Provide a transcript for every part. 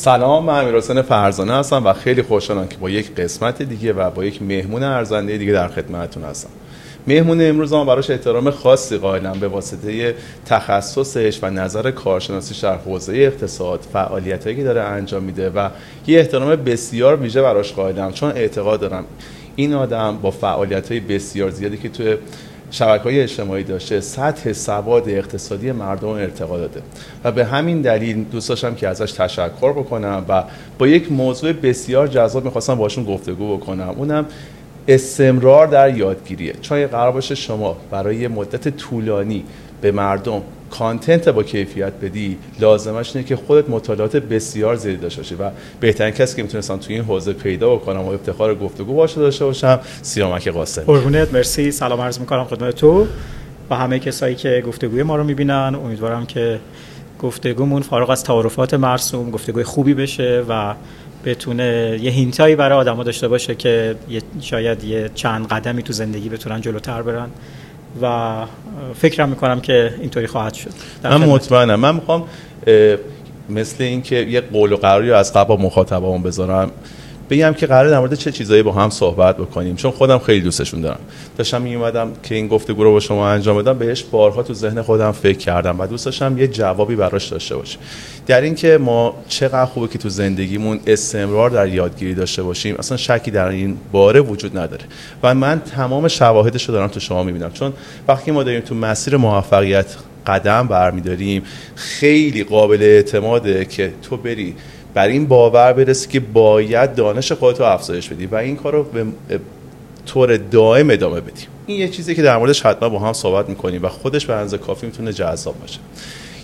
سلام من امیر حسین فرزانه هستم و خیلی خوشحالم که با یک قسمت دیگه و با یک مهمون ارزنده دیگه در خدمتتون هستم. مهمون امروز هم براش احترام خاصی قائلم به واسطه تخصصش و نظر کارشناسیش در حوزه اقتصاد فعالیتایی که داره انجام میده و یه احترام بسیار ویژه براش قائلم چون اعتقاد دارم این آدم با فعالیت های بسیار زیادی که توی شبکه های اجتماعی داشته سطح سواد اقتصادی مردم ارتقا داده. و به همین دلیل دوست داشتم که ازش تشکر بکنم و با یک موضوع بسیار جذاب می‌خواستم باشون گفتگو بکنم. اونم استمرار در یادگیریه. چون قرار باشه شما برای مدت طولانی به مردم کانتنت با کیفیت بدی لازمش اینه که خودت مطالعات بسیار زیادی داشته باشی و بهترین کسی که می‌تونستم توی این حوزه پیدا بکنم و افتخار گفتگو باشه داشته باشم سیامک قاسم قربونت مرسی. سلام عرض می‌کنم خدمت تو و همه کسایی که گفتگوی ما رو می‌بینن. امیدوارم که گفتگومون فارغ از تعارفات مرسوم گفتگوی خوبی بشه و بتونه یه هینتایی برای آدما داشته باشه که شاید یه چند قدمی تو زندگی بتونن جلوتر برن. و فکرم می‌کنم که اینطوری خواهد شد. من مطمئنم. من می‌خوام مثل اینکه یه قول و قراری از قبل مخاطبمون بذارم. بگم که قرار در مورد چه چیزایی با هم صحبت بکنیم. چون خودم خیلی دوستشون دارم. داشتم میومدم که این گفتگو رو با شما انجام بدم بهش بارها تو ذهن خودم فکر کردم و دوست داشتم یه جوابی براش داشته باشیم. در اینکه ما چقدر خوبه که تو زندگیمون استمرار در یادگیری داشته باشیم اصلا شکی در این باره وجود نداره. و من تمام شواهدش رو دارم تو شما می‌بینم. چون وقتی ما داریم تو مسیر موفقیت قدم برمیداریم خیلی قابل اعتماده که تو بری بر این باور برسی که باید دانش خودت رو افزایش بدی و این کار رو به طور دائم ادامه بدی. این یه چیزی که در موردش حتما با هم صحبت می‌کنیم و خودش به اندازه کافی می‌تونه جذاب باشه.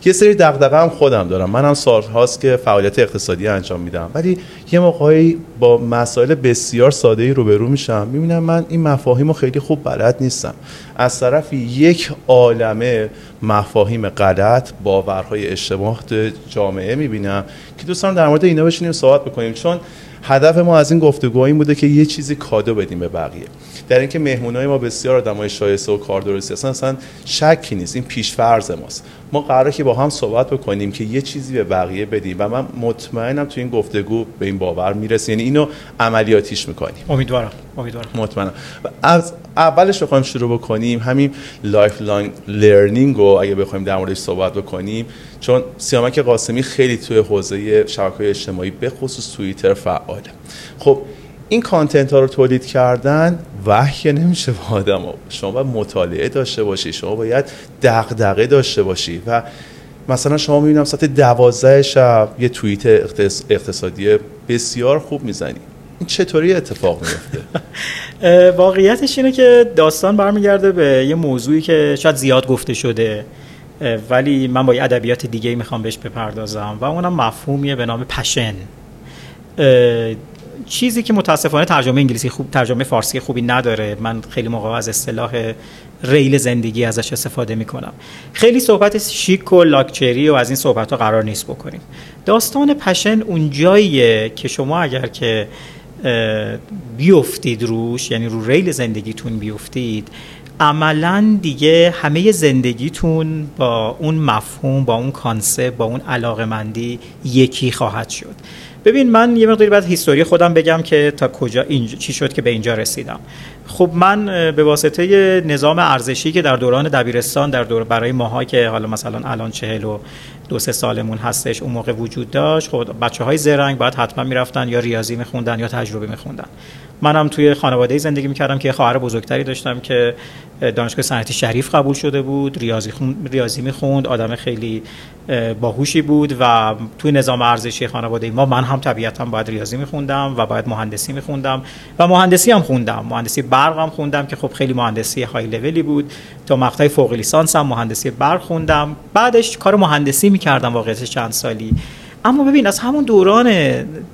یه سری دغدغه هم خودم دارم. منم سالهاست که فعالیت اقتصادی انجام میدم. ولی یه موقعی با مسائل بسیار ساده ای روبرو میشم. می‌بینم من این مفاهیم رو خیلی خوب بلد نیستم. از طرفی یک عالمه مفاهیم غلط باورهای اشتباه جامعه می‌بینم که دوستان در مورد اینا بشینیم صحبت بکنیم. چون هدف ما از این گفتگو این بوده که یه چیزی کادو بدیم به بقیه. در اینکه مهمونای ما بسیار آدمای شایسته و کاردرستی هستن اصلا شکی نیست. این پیشفرض ماست. ما قراره که با هم صحبت بکنیم که یه چیزی به بقیه بدیم و من مطمئنم تو این گفتگو به این باور می‌رسیم. یعنی اینو عملیاتیش می‌کنیم. امیدوارم. امیدوارم. مطمئنم. از اولش بخوایم شروع بکنیم همین lifelong learning رو اگه بخوایم در موردش صحبت بکنیم. چون سیامک قاسمی خیلی توی حوزه شبکه‌های اجتماعی به خصوص توییتر فعاله. خب این کانتنت ها رو تولید کردن وحی نمیشه به آدم ها. شما باید مطالعه داشته باشی شما باید دغدغه داشته باشی و مثلا شما می‌بینم ساعت دوازده شب یه توییت اقتصادی بسیار خوب می‌زنی. این چطوری اتفاق میفته واقعیتش اینه که داستان برمیگرده به یه موضوعی که شاید زیاد گفته شده. ولی من با یه ادبیات دیگه می‌خوام بهش بپردازم و اونم مفهومیه به نام پشن. چیزی که متاسفانه ترجمه انگلیسی خوب ترجمه فارسی خوبی نداره. من خیلی موقع از اصطلاح ریل زندگی ازش استفاده می‌کنم. خیلی صحبت شیک و لاکچری و از این صحبت ها قرار نیست بکنیم. داستان پشن اون جاییه که شما اگر که بیفتید روش یعنی رو ریل زندگیتون بیفتید عملا دیگه همه زندگیتون با اون مفهوم با اون کانسپت با اون علاقه مندی یکی خواهد شد. ببین من یه مقداری بعد هیستوری خودم بگم که تا کجا اینجا چی شد که به اینجا رسیدم. خب من به واسطه نظام ارزشی که در دوران دبیرستان در دور برای ماها که حالا مثلا الان چهل و دو سه سالمون هستش اون موقع وجود داشت. خب بچه های زرنگ باید حتما می‌رفتن یا ریاضی میخوندن یا تجربه میخوندن. منم توی خانواده زندگی می‌کردم که خواهر بزرگتری داشتم که دانشگاه صنعتی شریف قبول شده بود ریاضی خون، ریاضی می‌خوند آدم خیلی باهوشی بود و توی نظام ارزشی خانواده ما من هم طبیعتا باید ریاضی میخوندم و باید مهندسی میخوندم و مهندسی هم خوندم. مهندسی برق هم خوندم که خب خیلی مهندسی های لولی بود. تا مقطع فوق لیسانس هم مهندسی برق خوندم. بعدش کار مهندسی می‌کردم واقعیتش چند سالی. اما ببین از همون دوران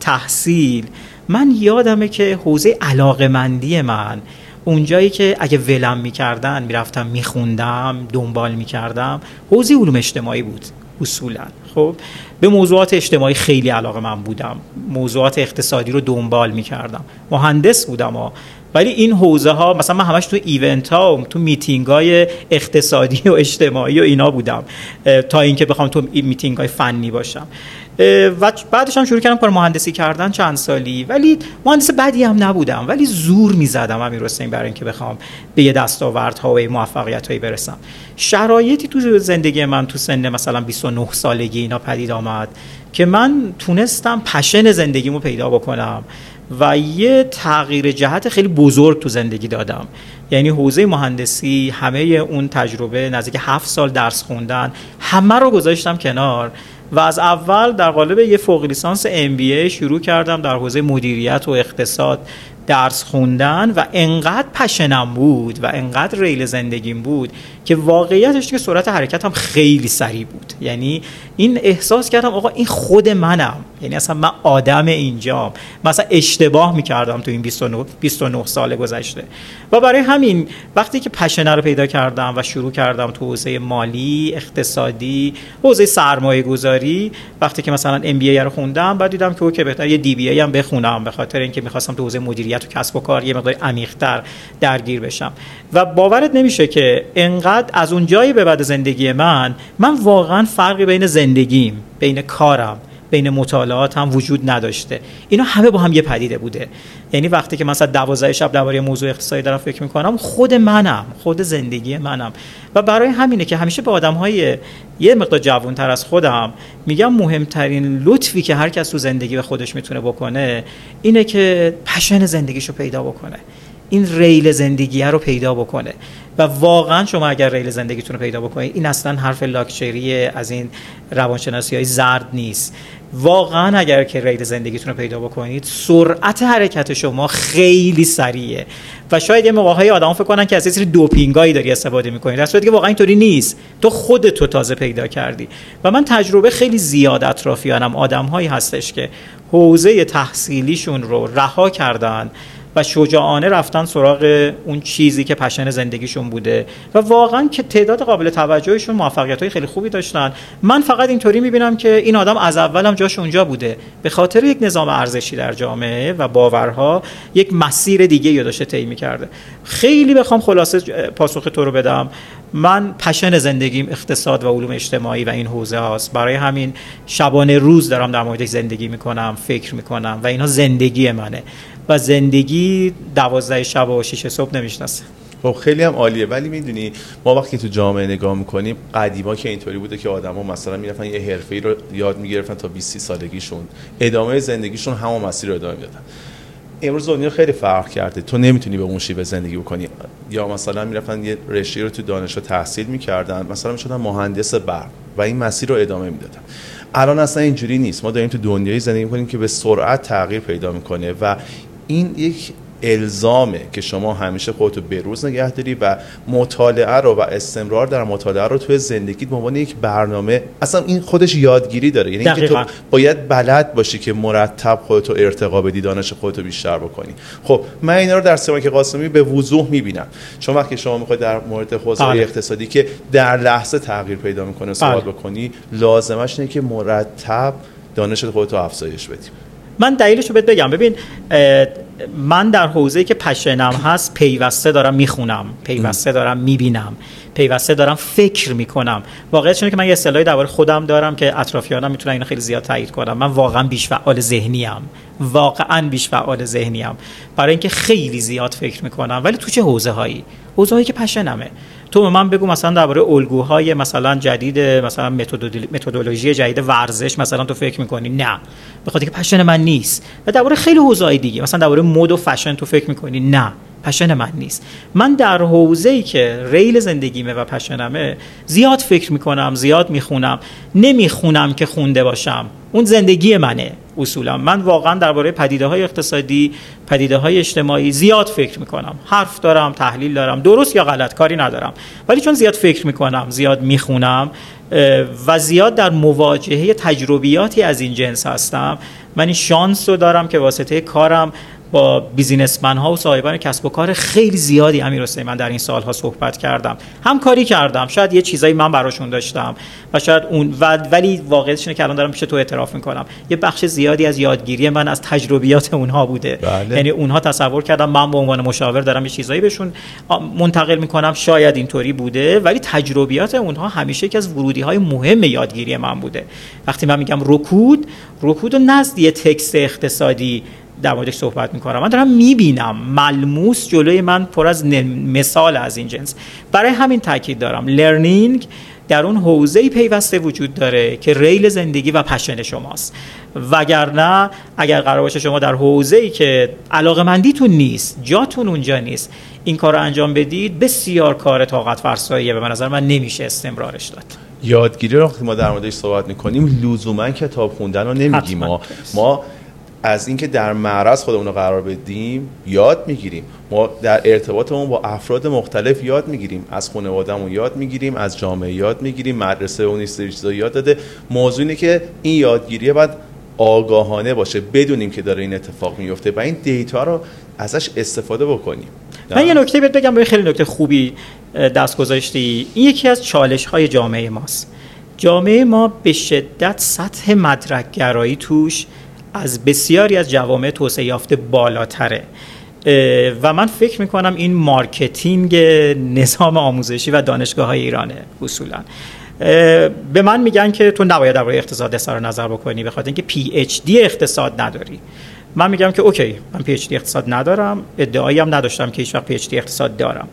تحصیل من یادمه که حوزه علاقه مندی من اونجایی که اگه ولم می‌کردن می‌رفتم میخوندم دنبال می‌کردم حوزه علوم اجتماعی بود. اصولا. خب به موضوعات اجتماعی خیلی علاقه من بودم. موضوعات اقتصادی رو دنبال می‌کردم. مهندس بودم ها ولی این حوزه ها مثلا من همش تو ایونت ها تو میتینگ های اقتصادی و اجتماعی و اینا بودم. تا اینکه بخوام تو میتینگ های فنی باشم. و بعدش هم شروع کردم کار مهندسی کردن چند سالی. ولی مهندس بدی هم نبودم. ولی زور می‌زدم امیر حسین برای اینکه بخوام به یه دستاوردها و موفقیت هایی برسم. شرایطی تو زندگی من تو سن مثلا 29 سالگی اینا پدید آمد که من تونستم پشن زندگیمو پیدا بکنم و یه تغییر جهت خیلی بزرگ تو زندگی دادم. یعنی حوزه مهندسی همه اون تجربه نزدیک هفت سال درس خوندن همه رو گذاشتم کنار. و از اول در قالب یه فوق لیسانس ای شروع کردم در حوزه مدیریت و اقتصاد درس خوندن و انقدر پشنم بود و انقدر ریل زندگیم بود که واقعیتش که سرعت حرکتم خیلی سریع بود. یعنی این احساس کردم آقا این خود منم. یعنی اصلا من آدم اینجام. مثلا اشتباه می‌کردم تو این 29, 29 سال گذشته. و برای همین وقتی که پشنه رو پیدا کردم و شروع کردم تو حوزه مالی اقتصادی حوزه سرمایه گذاری وقتی که مثلا ام بی رو خوندم بعد دیدم که اوکی بهتر یه دی بی ای هم بخونم به خاطر اینکه می‌خواستم تو حوزه مدیریت و کسب و کار یه مقدار عمیق‌تر درگیر بشم. و باورت نمیشه که انقدر از اون جایی به بعد زندگی من من واقعا فرقی بین زندگیم بین کارم بین مطالعات هم وجود نداشته. اینا همه با هم یه پدیده بوده. یعنی وقتی که مثلا دوازده شب درباره موضوع اقتصادی دارم فکر می‌کنم خود منم خود زندگی منم. و برای همینه که همیشه به آدم های یه مقدار جوانتر از خودم میگم مهمترین لطفی که هر کس تو زندگی به خودش می‌تونه بکنه اینه که پشن زندگیشو پیدا بکنه. این ریل زندگی رو پیدا بکنه. و واقعا شما اگر ریل زندگیتون رو پیدا بکنید این اصلا حرف لاکچری از این روانشناسی های زرد نیست. واقعا اگر که ریل زندگیتون رو پیدا بکنید سرعت حرکت شما خیلی سریعه. و شاید یه موقع آدم فکر کنن که از سری دوپینگایی داری استفاده می‌کنید در صورتی که واقعا اینطوری نیست. تو خودت تو تازه پیدا کردی. و من تجربه خیلی زیاد اطرافیانم آدم هایی هستش که حوزه تحصیلیشون رو رها کردن و شجاعانه رفتن سراغ اون چیزی که پشن زندگیشون بوده. و واقعا که تعداد قابل توجهشون موفقیت های خیلی خوبی داشتن. من فقط اینطوری می‌بینم که این آدم از اولم جاش اونجا بوده. به خاطر یک نظام ارزشی در جامعه و باورها یک مسیر دیگه یا داشته طی کرده خیلی بخوام خلاصه پاسخ تو رو بدم. من پشن زندگیم اقتصاد و علوم اجتماعی و این حوزه هاست. برای همین شبانه روز دارم در موردش زندگی می‌کنم فکر می‌کنم و اینها زندگی منه. و زندگی دوازده شب و شیش صبح نمی‌شناسه. خب خیلی هم عالیه. ولی می‌دونی ما وقتی تو جامعه نگاه می‌کنیم قدیما که اینطوری بوده که آدما مثلا می‌رفتن یه حرفه‌ای رو یاد می‌گرفتن تا 20 سالگیشون. ادامه زندگیشون همون مسیر رو ادامه می‌دادن. امروز دنیا خیلی فرق کرده. تو نمی‌تونی به اون شیوه زندگی بکنی. یا مثلا می‌رفتن یه رشته رو تو دانشگاه تحصیل می‌کردن مثلا می‌شدن مهندس برق و این مسیر رو ادامه می‌دادن. الان اصلا اینجوری نیست. ما داریم تو دنیایی زندگی می‌کنیم که به سرعت تغییر پیدا می‌کنه و این یک الزامه که شما همیشه خودتو بروز نگه داری و مطالعه رو و استمرار در مطالعه رو توی زندگیت به عنوان یک برنامه اصلا این خودش یادگیری داره. یعنی اینکه تو باید بلد باشی که مرتب خودتو ارتقا بدی دانش خودتو بیشتر بکنی. خب من اینا رو در سمک قاسمی به وضوح می‌بینم. چون وقتی شما می‌خواید در مورد حوزه بله. اقتصادی که در لحظه تغییر پیدا می‌کنه صحبت بله. بکنی لازمش اینه که مرتب دانش خودتو افزایش بدی. من دلیلش رو بهت بگم. ببین من در حوزه که پشنم هست پیوسته دارم می‌خونم پیوسته دارم می‌بینم پیوسته دارم فکر می‌کنم. واقعیت که من یه اصطلاحی درباره خودم دارم که اطرافیانم می‌تونن اینو خیلی زیاد تایید کنم من واقعا بیش فعال ذهنی ام واقعا بیش فعال ذهنی ام برای اینکه خیلی زیاد فکر می‌کنم. ولی تو چه حوزه هایی حوزه هایی که پشنمه. تو به من بگو مثلا درباره الگوهای مثلا جدید مثلا متدولوژی جدید ورزش مثلا تو فکر می‌کنی؟ نه. به خاطر که پشن من نیست. و درباره خیلی حوزه‌های دیگه مثلا درباره مد و فشن تو فکر می‌کنی؟ نه. پشن من نیست. من در حوزه ای که ریل زندگیمه و پشنمه زیاد فکر می‌کنم زیاد می‌خونم. نمی‌خونم که خونده باشم. اون زندگی منه. اصولا. من واقعا درباره پدیده های اقتصادی پدیده های اجتماعی زیاد فکر می‌کنم. حرف دارم تحلیل دارم. درست یا غلط؟ کاری ندارم. ولی چون زیاد فکر می‌کنم زیاد می‌خونم و زیاد در مواجهه تجربیاتی از این جنس هستم من این شانس رو دارم که واسطه کارم با بیزینسمن ها و صاحبان کسب و کار خیلی زیادی امیر حسین من در این سالها صحبت کردم. همکاری کردم. شاید یه چیزایی من براشون داشتم و شاید اون ولی واقعیتش اینه که الان دارم پیش تو اعتراف می‌کنم. یه بخش زیادی از یادگیری من از تجربیات اونها بوده. بله. یعنی اونها تصور کردم من به عنوان مشاور دارم یه چیزایی بهشون منتقل می‌کنم. شاید اینطوری بوده. ولی تجربیات اونها همیشه یکی از ورودی های مهم یادگیری من بوده. وقتی من میگم رکود رکود و نزد یه text اقتصادی در موردش صحبت می‌کنم. من دارم می‌بینم ملموس جلوی من پر از مثال از این جنس. برای همین تاکید دارم. learning در اون حوزه پیوسته وجود داره که real زندگی و passion شماست. وگرنه اگر قرار باشه شما در حوزه ای که علاقه مندیتون نیست جاتون اونجا نیست این کار رو انجام بدید بسیار کار طاقت فرساییه به نظر من. نمیشه استمرارش داد. یادگیری رو وقتی ما در موردش صحبت می‌کنیم لزوما کتاب خوندن رو نمیگیم ما. ما از اینکه در معرض خودمون رو قرار بدیم یاد می‌گیریم. ما در ارتباطمون با افراد مختلف یاد می‌گیریم. از خانوادهمون یاد می‌گیریم از جامعه یاد می‌گیریم. مدرسه اون چیزا یاد داده. موضوع اینه که این یادگیری باید آگاهانه باشه بدونیم که داره این اتفاق میفته و این دیتا رو ازش استفاده بکنیم. من یه نکته بهت بگم خیلی نکته خوبی دست گذاشتی این یکی از چالش های جامعه ماست. جامعه ما به شدت سطح مدرک گرایی توش از بسیاری از جوامع توسعه یافته بالاتره. و من فکر می‌کنم این marketing نظام آموزشی و دانشگاه های ایرانه اصولا. به من میگن که تو نباید درباره اقتصاد اظهار نظر بکنی بخاطر اینکه PhD اقتصاد نداری. من میگم که اوکی من PhD اقتصاد ندارم ادعایی هم نداشتم که هیچ وقت PhD اقتصاد دارم.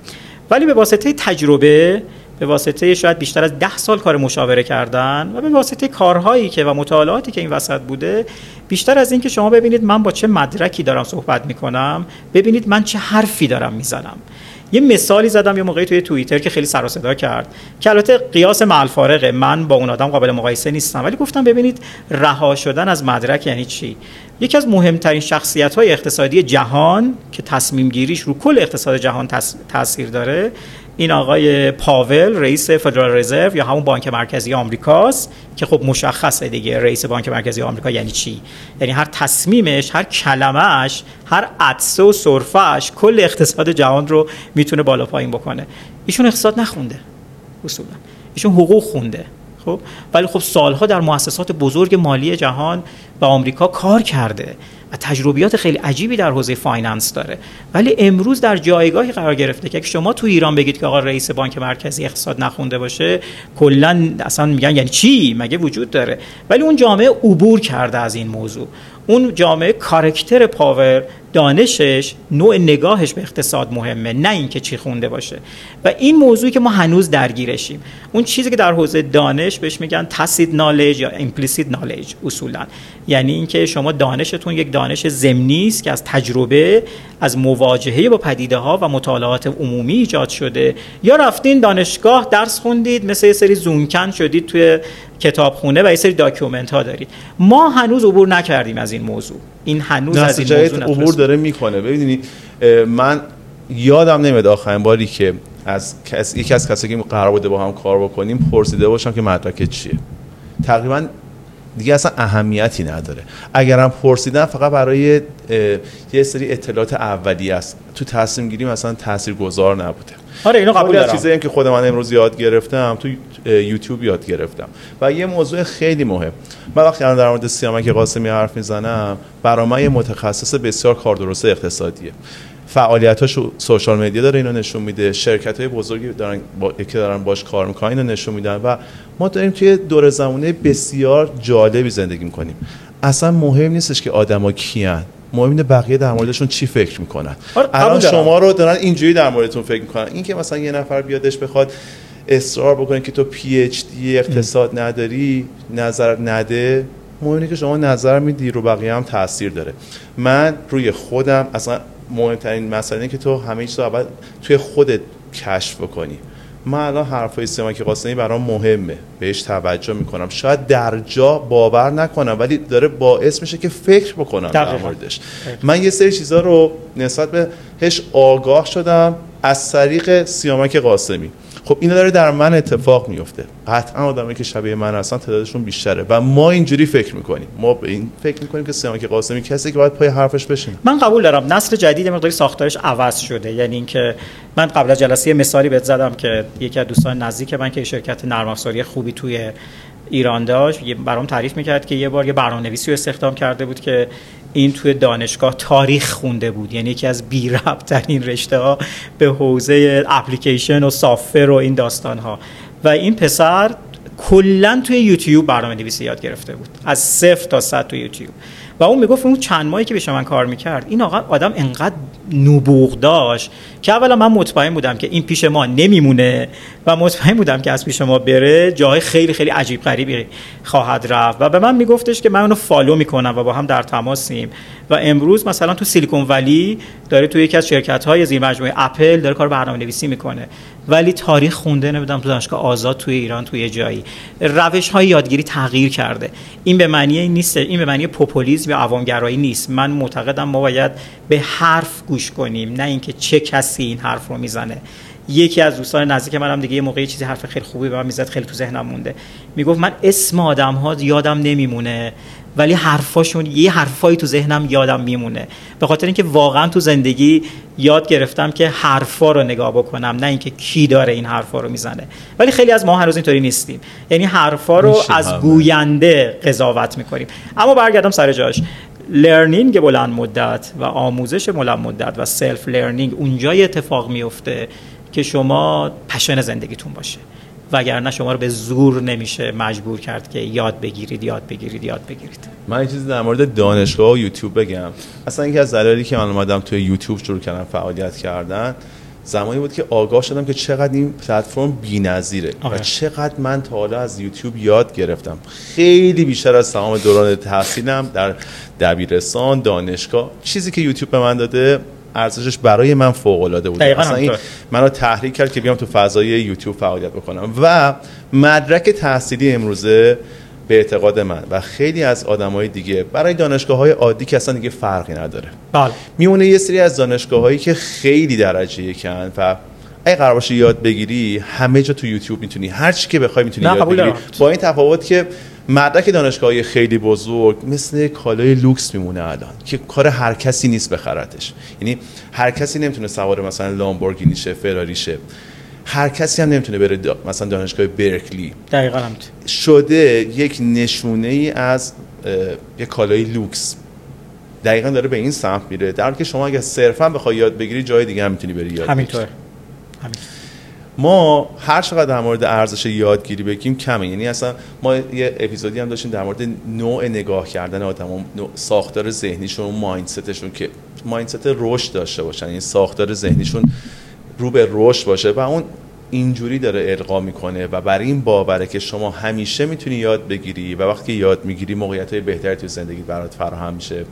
ولی به واسطه تجربه به واسطه شاید بیشتر از ده سال کار مشاوره کردن و به واسطه کارهایی که و مطالعاتی که این وسط بوده بیشتر از اینکه شما ببینید من با چه مدرکی دارم صحبت می‌کنم ببینید من چه حرفی دارم می‌زنم. یه مثالی زدم یه موقعی توی توییتر که خیلی سر و صدا کرد که البته قیاس مع‌الفارقه من با اون آدم قابل مقایسه نیستم ولی گفتم ببینید رها شدن از مدرک یعنی چی؟ یکی از مهمترین شخصیت های اقتصادی جهان که تصمیم گیریش رو کل اقتصاد جهان تاثیر داره این آقای پاول رئیس فدرال رزرو یا همون بانک مرکزی آمریکاست که خب مشخصه دیگه رئیس بانک مرکزی آمریکا یعنی چی؟ یعنی هر تصمیمش هر کلمهش هر عدسه و صرفش کل اقتصاد جهان رو می‌تونه بالا پایین بکنه. ایشون اقتصاد نخونده اصولا. ایشون حقوق خونده. خب؟ ولی خب سالها در مؤسسات بزرگ مالی جهان و آمریکا کار کرده و تجربیات خیلی عجیبی در حوزه finance داره. ولی امروز در جایگاهی قرار گرفته که شما تو ایران بگید که آقا رئیس بانک مرکزی اقتصاد نخونده باشه کلا اصلا میگن یعنی چی؟ مگه وجود داره؟ ولی اون جامعه عبور کرده از این موضوع. اون جامعه character power دانشش نوع نگاهش به اقتصاد مهمه نه اینکه چی خونده باشه. و این موضوعی که ما هنوز درگیرشیم. اون چیزی که در حوزه دانش بهش میگن tacit knowledge یا implicit knowledge اصولا. یعنی اینکه شما دانشتون یک دانش ضمنی است که از تجربه از مواجهه با پدیده ها و مطالعات عمومی ایجاد شده. یا رفتین دانشگاه درس خوندید مثل یه سری زونکن شدید توی کتابخونه و یه سری document ها دارید ما هنوز عبور نکردیم از این موضوع. این هنوز از این موضوع عبور داره می‌کنه. ببینید من یادم نمیاد آخرین باری که از کس... یکی از کسایی که قرار بوده با هم کار بکنیم پرسیده باشم که مدرک چیه. تقریبا دیگه اصلا اهمیتی نداره. اگرم پرسیدن فقط برای یه سری اطلاعات اولیه است. تو تصمیم گیری مثلا تاثیرگذار نبوده. آره اینو قبول دارم. چیزایی که خود من امروز یاد گرفتم تو یوتیوب یاد گرفتم. و یه موضوع خیلی مهم. من وقتی الان در مورد سیامک قاسمی حرف می‌زنم برای من یه متخصص بسیار کار درسته اقتصادیه. فعالیتاش سوشال مدیا داره اینو نشون میده. شرکت های بزرگی دارن با که دارن باش کار می‌کنن اینو نشون میدن. و ما داریم توی دور زمانه بسیار جالبی زندگی می‌کنیم. اصلا مهم نیستش که آدما کیان. مهم اینه بقیه در موردشون چی فکر می‌کنن؟ آره، الان شما رو دارن اینجوری در موردتون فکر می‌کنن. این که مثلا یه نفر بیادش بخواد اصرار بکنه که تو پی اچ دی اقتصاد نداری نظر نده مهمه که شما نظر میدی رو بقیه هم تاثیر داره. من روی خودم اصلا مهمترین مسئله که تو همه چیز اول توی خودت کشف بکنی. من الان حرفای سیامک قاسمی برام مهمه. بهش توجه می‌کنم. شاید در جا باور نکنم ولی داره باعث میشه که فکر بکنم در موردش. من یه سری چیزا رو نسبت به هش آگاه شدم از طریق سیامک قاسمی. خب اینا داره در من اتفاق میفته. قطعا آدمایی که شبیه من هستن تعدادشون بیشتره. و ما اینجوری فکر می‌کنیم. ما به این فکر می‌کنیم که سیامک قاسمی کسی که باید پای حرفش بشین من قبول دارم. نسل جدید مقداری ساختارش عوض شده. یعنی اینکه من قبل از جلسه مثالی بهت زدم که یکی از دوستان نزدیک من که شرکت نرم افزاری خوبی توی ایران داشت برام تعریف می‌کرد که یه بار یه برنامه‌نویسی رو استخدام کرده بود که این توی دانشگاه تاریخ خونده بود. یعنی یکی از بی ترین رشته ها به حوزه اپلیکیشن و سافر و این داستان ها و این پسر کلا توی یوتیوب برنامه نویسی یاد گرفته بود. از صفر تا صد توی یوتیوب. و اون می‌گفت اون چند ماهی که به من کار می‌کرد این آقا آدم انقدر نبوغ داشت که اولا من مطمئن بودم که این پیش ما نمیمونه. و مطمئن بودم که از پیش ما بره جای خیلی خیلی عجیب غریبی خواهد رفت. و به من میگفتش که من اونو فالو می‌کنم و با هم در تماسیم. و امروز مثلا تو سیلیکون ولی داره تو یکی از شرکت های زیر مجموعه اپل داره کار برنامه نویسی می‌کنه. ولی تاریخ خونده نمی‌دونم تو دانشگاه آزاد توی ایران توی جایی. روش های یادگیری تغییر کرده. این به معنی نیست این به معنی پوپولیسم یا عوامگرایی نیست. من معتقدم ما باید به حرف گوش کنیم نه اینکه چه کسی این حرف رو می‌زنه. یکی از دوستان نزدیک منم دیگه یه موقعی چیزی حرف خیلی خوبی به من می‌زد خیلی تو ذهنم مونده. می‌گفت من اسم آدم ها یادم نمیمونه ولی حرفاشون یه حرفایی تو ذهنم یادم میمونه. به خاطر اینکه واقعا تو زندگی یاد گرفتم که حرفا رو نگاه بکنم نه اینکه کی داره این حرفا رو می‌زنه. ولی خیلی از ما هنوز اینطوری نیستیم. یعنی حرفا رو از گوینده قضاوت می‌کنیم. اما برگردم سر جاش. learning بلند مدت و آموزش بلند مدت و self learning اونجایی اتفاق میفته که شما پشن زندگیتون باشه. وگرنه شما رو به زور نمیشه مجبور کرد که یاد بگیرید یاد بگیرید یاد بگیرید. من چیزی در مورد دانشگاه و یوتیوب بگم. اصلا اینکه از دلایلی که من اومدم توی یوتیوب شروع کردم فعالیت کردن زمانی بود که آگاه شدم که چقدر این پلتفرم بی‌نظیره و چقدر من تا حالا از یوتیوب یاد گرفتم. خیلی بیشتر از تمام دوران تحصیلم در دبیرستان دانشگاه چیزی که یوتیوب به من داده ارزشش برای من فوق العاده بود اصلا این منو تحریک کرد که بیام تو فضای یوتیوب فعالیت بکنم. و مدرک تحصیلی امروزه به اعتقاد من و خیلی از آدمای دیگه برای دانشگاه های عادی که اصلا دیگه فرقی نداره. بله. میمونه یه سری از دانشگاه هایی که خیلی درجه یکن و اگه قرار باشه یاد بگیری همه جا تو یوتیوب می‌تونی هر چی که بخوای می‌تونی یاد بگیری. با این تفاوت که مدرک دانشگاهی خیلی بزرگ مثل کالای لوکس میمونه الان که کار هر کسی نیست بخرتش. یعنی هر کسی نمی‌تونه سوار مثلا لامبورگینی شه فراری شه. هر کسی هم نمی‌تونه بره مثلا دانشگاه برکلی. دقیقا شده یک نشونه ای از یک کالای لوکس. دقیقا داره به این سمت میره. در که شما اگه صرفا بخوای یاد بگیری جای دیگه هم می‌تونی بری یاد همینطور. ما هر چقدر در مورد ارزش یادگیری بگیم کمه. یعنی اصلا ما یه اپیزودی هم داشتیم در مورد نوع نگاه کردن آدم ساختار ذهنیشون مایندستشون که مایندست رشد داشته باشن. یعنی ساختار ذهنیشون رو به رشد باشه و اون اینجوری داره القا می‌کنه و برای این باوره که شما همیشه می‌تونی یاد بگیری و وقتی یاد می‌گیری موقعیت های بهتری تو زندگی برات فراهم میشه.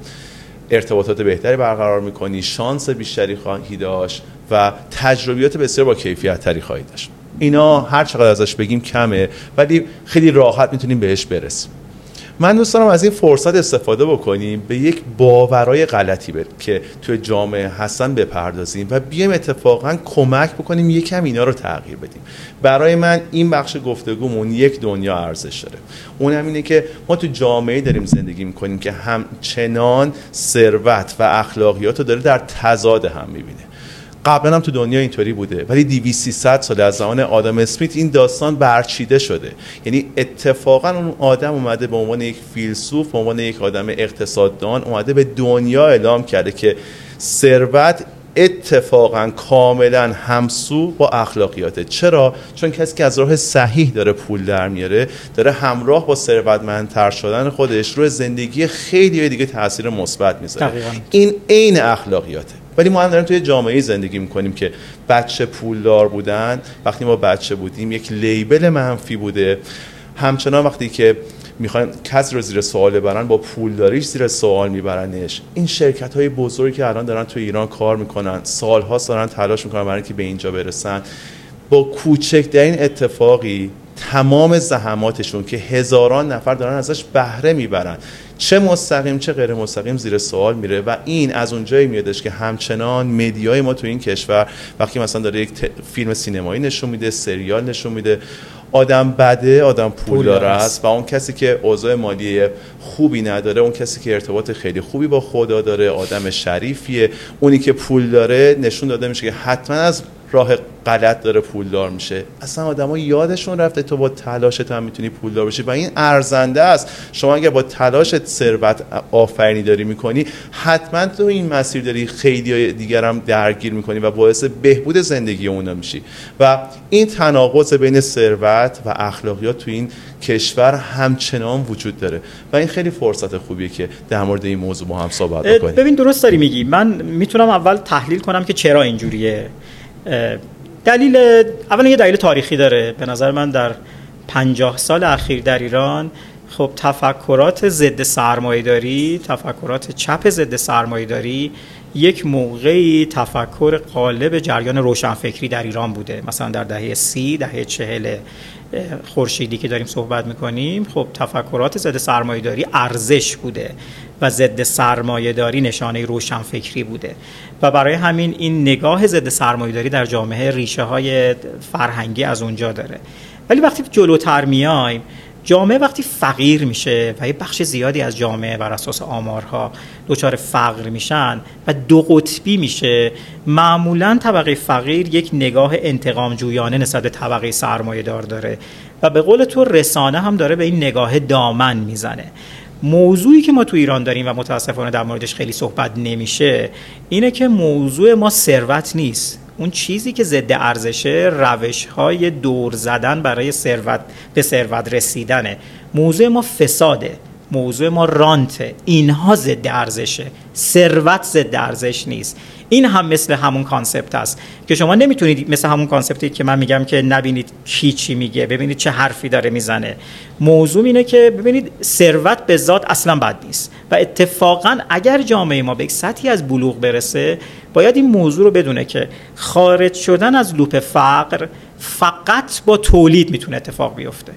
ارتباطات بهتری برقرار می‌کنی شانس بیشتری خواهی داشت و تجربیات بسیار با کیفیت تری خواهی داشت. اینا هر چقدر ازش بگیم کمه ولی خیلی راحت می‌تونیم بهش برسیم. من دوست دارم از این فرصت استفاده بکنیم به یک باورای غلطی بر که توی جامعه هستن بپردازیم و بیایم اتفاقا کمک بکنیم یکم اینا رو تغییر بدیم. برای من این بخش گفتگومون یک دنیا ارزش داره. اون اینه که ما تو جامعه داریم زندگی می‌کنیم که همچنان ثروت و اخلاقیات رو داره در تضاد هم می‌بینه. قبلا هم تو دنیا اینطوری بوده ولی 200 سال از زمان آدم اسمیت این داستان برچیده شده. یعنی اتفاقا اون آدم اومده به عنوان یک فیلسوف به عنوان یک آدم اقتصاددان اومده به دنیا اعلام کرده که ثروت اتفاقا کاملا همسو با اخلاقیاته. چرا؟ چون کسی که از راه صحیح داره پول در میاره داره همراه با ثروتمندتر شدن خودش روی زندگی خیلی دیگه تاثیر مثبت می‌ذاره. این عین اخلاقیاته. ولی ما هم داریم توی جامعه زندگی می‌کنیم که بچه پولدار بودن وقتی ما بچه بودیم یک لیبل منفی بوده. همچنان وقتی که می‌خواین کسی رو زیر سوال ببرن با پولداریش زیر سوال میبرنش. این شرکت های بزرگی که الان دارن توی ایران کار می‌کنن سالها دارن تلاش می‌کنن برای اینکه به اینجا برسن. با کوچکترین اتفاقی تمام زحماتشون که هزاران نفر دارن ازش بهره می‌برن. چه مستقیم چه غیر مستقیم زیر سوال میره و این از اونجایی میادش که همچنان مدیای ما تو این کشور وقتی مثلا داره یک فیلم سینمایی نشون میده سریال نشون میده آدم بده آدم پول داره است و اون کسی که اوضاع مالی خوبی نداره اون کسی که ارتباط خیلی خوبی با خدا داره آدم شریفیه اونی که پول داره نشون داده میشه که حتما از راه غلط داره پولدار میشه. اصلا آدما یادشون رفته تو با تلاشت هم می‌تونی پولدار بشی. و این ارزنده است. شما اگر با تلاشت ثروت آفرینی داری می‌کنی حتما تو این مسیر داری خیلی دیگر هم درگیر می‌کنی و باعث بهبود زندگی اونا میشی. و این تناقض بین ثروت و اخلاقیات تو این کشور همچنان وجود داره. و این خیلی فرصت خوبیه که در مورد این موضوع با هم صحبت بکنیم. ببین درست داری میگی. من می‌تونم اول تحلیل کنم که چرا اینجوریه. دلیل اولا یه دلیل تاریخی داره. به نظر من در پنجاه سال اخیر در ایران خب تفکرات ضد سرمایهداری تفکرات چپ ضد سرمایهداری یک موقعی تفکر قالب جریان روشنفکری در ایران بوده. مثلا در دهه سی دهه چهل خورشیدی که داریم صحبت می‌کنیم خب تفکرات ضد سرمایهداری ارزش بوده و ضد سرمایهداری نشانه روشنفکری بوده. و برای همین این نگاه ضد سرمایهداری در جامعه ریشه های فرهنگی از اونجا داره. ولی وقتی جلوتر میایم جامعه وقتی فقیر میشه و یه بخش زیادی از جامعه بر اساس آمارها دچار فقر میشن و دو قطبی میشه معمولا طبقه فقیر یک نگاه انتقام جویانه نسبت به طبقه سرمایه دار داره و به قول تو رسانه هم داره به این نگاه دامن می‌زنه. موضوعی که ما تو ایران داریم و متاسفانه در موردش خیلی صحبت نمیشه اینه که موضوع ما ثروت نیست. اون چیزی که ضد ارزشه روش های دور زدن برای ثروت به ثروت رسیدنه. موضوع ما فساده. موضوع ما رانته اینها ضد ارزشه. ثروت ضد ارزش نیست. این هم مثل همون concept است که شما نمی‌تونید مثل همون concept ی که من میگم که نبینید کی چی میگه ببینید چه حرفی داره می‌زنه. موضوع اینه که ببینید ثروت به ذات اصلا بد نیست و اتفاقا اگر جامعه ما به سطحی از بلوغ برسه باید این موضوع رو بدونه که خارج شدن از لوپ فقر فقط با تولید می‌تونه اتفاق بیفته.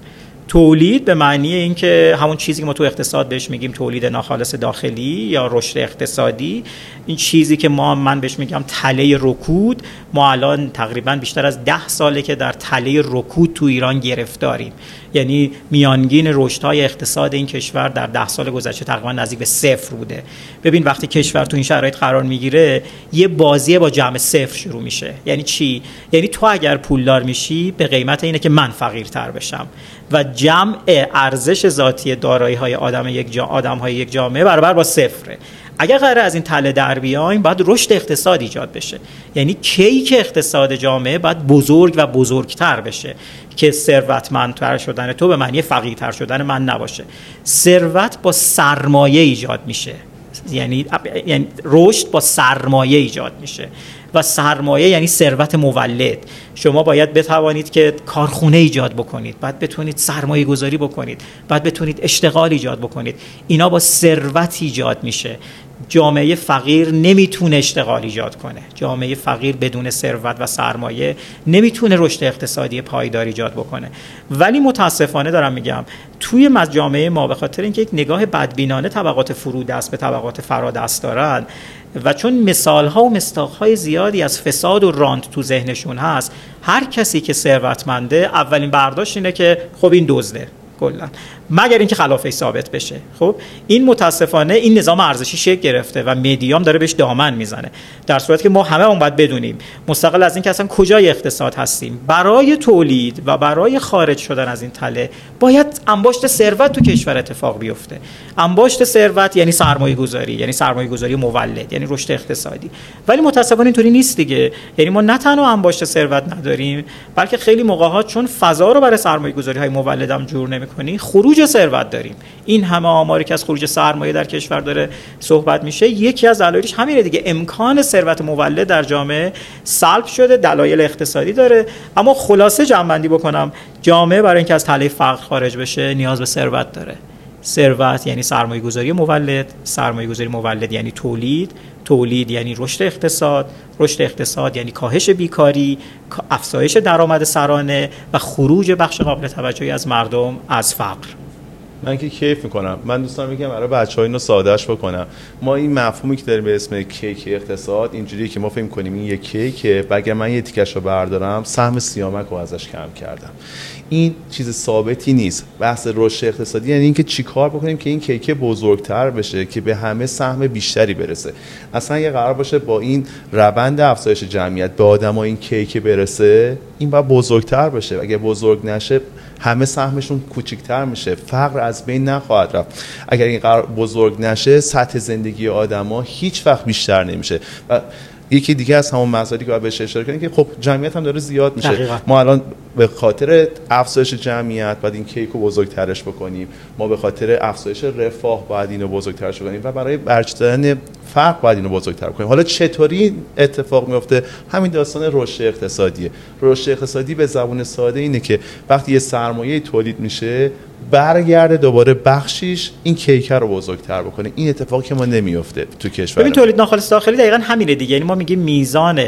تولید به معنی اینکه همون چیزی که ما تو اقتصاد بهش میگیم تولید ناخالص داخلی یا رشد اقتصادی این چیزی که ما من بهش میگم تله رکود ما الان تقریبا بیشتر از ده ساله که در تله رکود تو ایران گرفتاریم. یعنی میانگین رشدهای اقتصاد این کشور در ده سال گذشته تقریبا نزدیک به صفر بوده. ببین وقتی کشور تو این شرایط قرار می‌گیره یه بازی با جمع صفر شروع میشه. یعنی چی؟ یعنی تو اگر پولدار میشی به قیمت اینه که من فقیرتر بشم. و جمع ارزش ذاتی دارایی های آدم یک جا آدم های یک جامعه برابر با صفره. اگر قرار از این تله در بیایم باید رشد اقتصاد ایجاد بشه. یعنی کیک اقتصاد جامعه باید بزرگ و بزرگتر بشه که ثروتمندتر شدن تو به معنی فقیرتر شدن من نباشه. ثروت با سرمایه ایجاد میشه. یعنی یعنی رشد با سرمایه ایجاد میشه. و سرمایه یعنی ثروت مولد. شما باید بتوانید که کارخونه ایجاد بکنید بعد بتونید سرمایه گذاری بکنید بعد بتونید اشتغال ایجاد بکنید. اینا با ثروت ایجاد میشه. جامعه فقیر نمی‌تونه اشتغال ایجاد کنه. جامعه فقیر بدون ثروت و سرمایه نمی‌تونه رشد اقتصادی پایدار ایجاد بکنه. ولی متاسفانه دارم میگم توی جامعه ما به خاطر اینکه یک نگاه بدبینانه طبقات فرودست به طبقات فرادست دارن و چون مثال ها و مستاق های زیادی از فساد و رانت تو ذهنشون هست هر کسی که ثروتمنده اولین برداشت اینه که خب این دزده. کلا. مگر اینکه خلافه ثابت بشه. خب این متاسفانه این نظام ارزشی شکل گرفته و مدیام داره بهش دامن می‌زنه. در صورتی که ما همه اون باید بدونیم. مستقل از اینکه اصلا کجای اقتصاد هستیم. برای تولید و برای خارج شدن از این تله باید انباشت ثروت تو کشور اتفاق بیفته. انباشت ثروت یعنی سرمایه گذاری یعنی سرمایه گذاری مولد یعنی رشد اقتصادی. ولی متاسفانه اینطوری نیست دیگه. یعنی ما نه تنها انباشت ثروت نداریم بلکه خیلی موقع چون فضا رو برای سرمایه گذاری مولد جور نمی‌کنی خروج ثروت داریم. این همه آماری که از خروج سرمایه در کشور داره صحبت میشه یکی از دلایلش همینه دیگه. امکان ثروت مولد در جامعه سلب شده دلایل اقتصادی داره. اما خلاصه جمع بکنم جامعه برای اینکه از تله فقر خارج بشه نیاز به ثروت داره. ثروت یعنی سرمایه گذاری مولد سرمایه گذاری مولد یعنی تولید. تولید یعنی رشد اقتصاد رشد اقتصاد یعنی کاهش بیکاری افزایش درآمد سرانه و خروج بخش قابل توجهی از مردم از فقر. من که کیف می‌کنم. من دوستان میگم برای بچه ها اینو سادهش بکنم. ما این مفهومی که داریم به اسم کیک اقتصاد اینجوریه که ما فکر کنیم این یک کیکه و اگر من یه تیکش رو بردارم سهم سیامک رو ازش کم کردم. این چیز ثابتی نیست. بحث رشد اقتصادی یعنی اینکه چیکار بکنیم که این کیک بزرگتر بشه که به همه سهم بیشتری برسه. اصلا یه قرار باشه با این روند افزایش جمعیت به آدمای این کیک برسه این باید بزرگتر بشه. اگه بزرگ نشه همه سهمشون کوچیکتر میشه. فقر از بین نخواهد رفت. اگر این قرار بزرگ نشه سطح زندگی آدما هیچ وقت بیشتر نمیشه. و یکی دیگه از همون مسائلی که باید بهش اشاره کنیم که خب جمعیت هم داره زیاد میشه. دقیقا. ما الان به خاطر افزایش جمعیت باید این کیک رو بزرگترش بکنیم. ما به خاطر افزایش رفاه باید اینو بزرگترش بکنیم و برای برچیدن فرق باید اینو بزرگتر کنیم حالا چطوری اتفاق میفته؟ همین داستان رشد اقتصادیه. رشد اقتصادی به زبون ساده اینه که وقتی یه سرمایه تولید میشه برگرده دوباره بخشیش این کیکر رو بزرگتر بکنه. این اتفاقی که ما نمیفته تو کشور ببین تولید ناخالص داخلی دقیقا همینه دیگه. یعنی ما میگیم میزان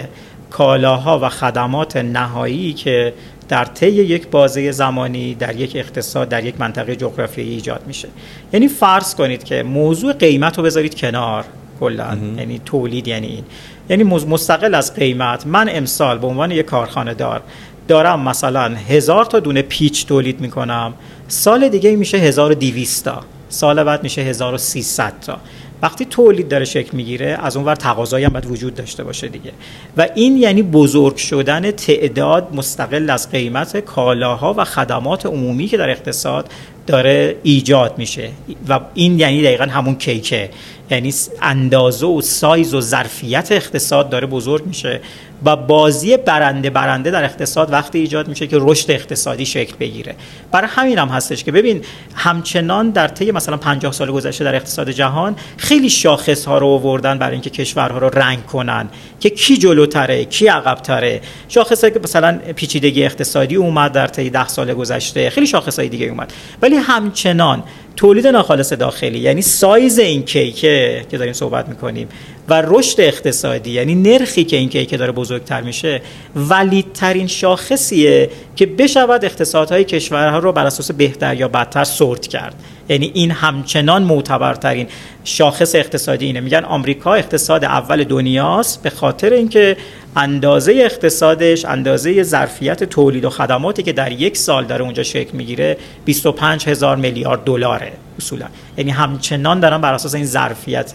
کالاها و خدمات نهایی که در طی یک بازه زمانی در یک اقتصاد در یک منطقه جغرافیایی ایجاد میشه. یعنی فرض کنید که موضوع قیمت رو بذارید کنار کلا. یعنی تولید یعنی این. یعنی مستقل از قیمت من امسال به عنوان یک کارخانه دار دارم مثلا هزار تا دونه پیچ تولید می‌کنم سال دیگه میشه 1200 تا. سال بعد میشه 1300 تا. وقتی تولید داره شکل می‌گیره از اونور تقاضایی هم باید وجود داشته باشه دیگه. و این یعنی بزرگ شدن تعداد مستقل از قیمت کالاها و خدمات عمومی که در اقتصاد داره ایجاد میشه. و این یعنی دقیقا همون کیکه. یعنی اندازه و سایز و ظرفیت اقتصاد داره بزرگ میشه و بازی برنده برنده در اقتصاد وقتی ایجاد میشه که رشد اقتصادی شکل بگیره. برای همین هم هستش که ببین همچنان در طی مثلا 50 سال گذشته در اقتصاد جهان خیلی شاخص ها رو آوردن برای اینکه کشورها رو رنگ کنن. که کی جلوتره کی عقبتره؟ شاخص که مثلا پیچیدگی اقتصادی اومد در طی 10 سال گذشته خیلی شاخص های دیگه اومد. ولی همچنان تولید ناخالص داخلی یعنی سایز این کیکه که داریم صحبت می‌کنیم و رشد اقتصادی یعنی نرخی که این کیک داره بزرگتر میشه ولیدترین شاخصیه که بشود اقتصادهای کشورها رو بر اساس بهتر یا بدتر سورت کرد. یعنی این همچنان معتبرترین شاخص اقتصادی اینه. میگن آمریکا اقتصاد اول دنیاست به خاطر اینکه اندازه اقتصادش اندازه ظرفیت تولید و خدماتی که در یک سال داره اونجا شکل می‌گیره 25 هزار میلیارد دلاره اصولا. یعنی همچنان دارن بر اساس این ظرفیت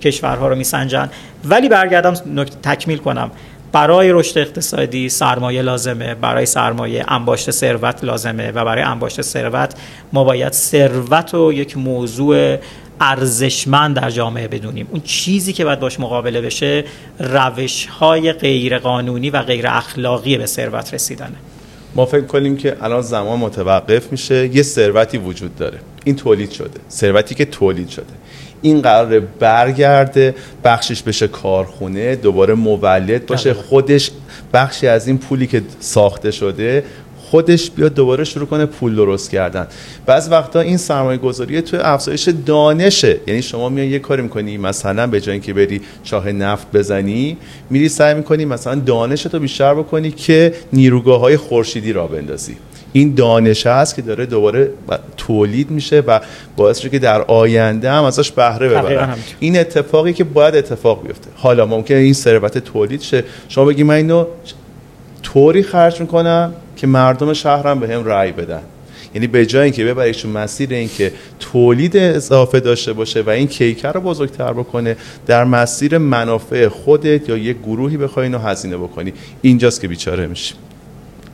کشورها رو میسنجن. ولی برگردم تکمیل کنم. برای رشد اقتصادی سرمایه لازمه برای سرمایه انباشت ثروت لازمه و برای انباشت ثروت ما باید ثروت رو یک موضوع ارزشمند در جامعه بدونیم. اون چیزی که باید باش مقابله بشه روش های غیر قانونی و غیر اخلاقی به ثروت رسیدنه. ما فکر کنیم که الان زمان متوقف میشه. یه ثروتی وجود داره. این تولید شده. ثروتی که تولید شده. این قرار برگرده بخشش بشه کارخونه دوباره مولد باشه. خودش بخشی از این پولی که ساخته شده خودش بیاد دوباره شروع کنه پول درست کردن. بعض وقتا این سرمایه گذاری تو افزایش دانشه. یعنی شما میای یه کاری می‌کنی مثلا به جای اینکه بری چاه نفت بزنی میری سعی می‌کنی مثلا دانش تو بیشتر بکنی که نیروگاه های خورشیدی را بندازی. این دانش هست که داره دوباره تولید میشه و باعث میشه که در آینده هم ازش بهره ببرن این اتفاقی که باید اتفاق بیفته. حالا ممکنه این ثروت تولید شه. شما بگی من اینو طوری خرج می‌کنم که مردم شهرم به هم رأی بدن. یعنی به جای اینکه ببریشون مسیر اینکه تولید اضافه داشته باشه و این کیکر رو بزرگتر بکنه در مسیر منافع خودت یا یک گروهی بخوای اینو هزینه بکنی. اینجاست که بیچاره میشیم.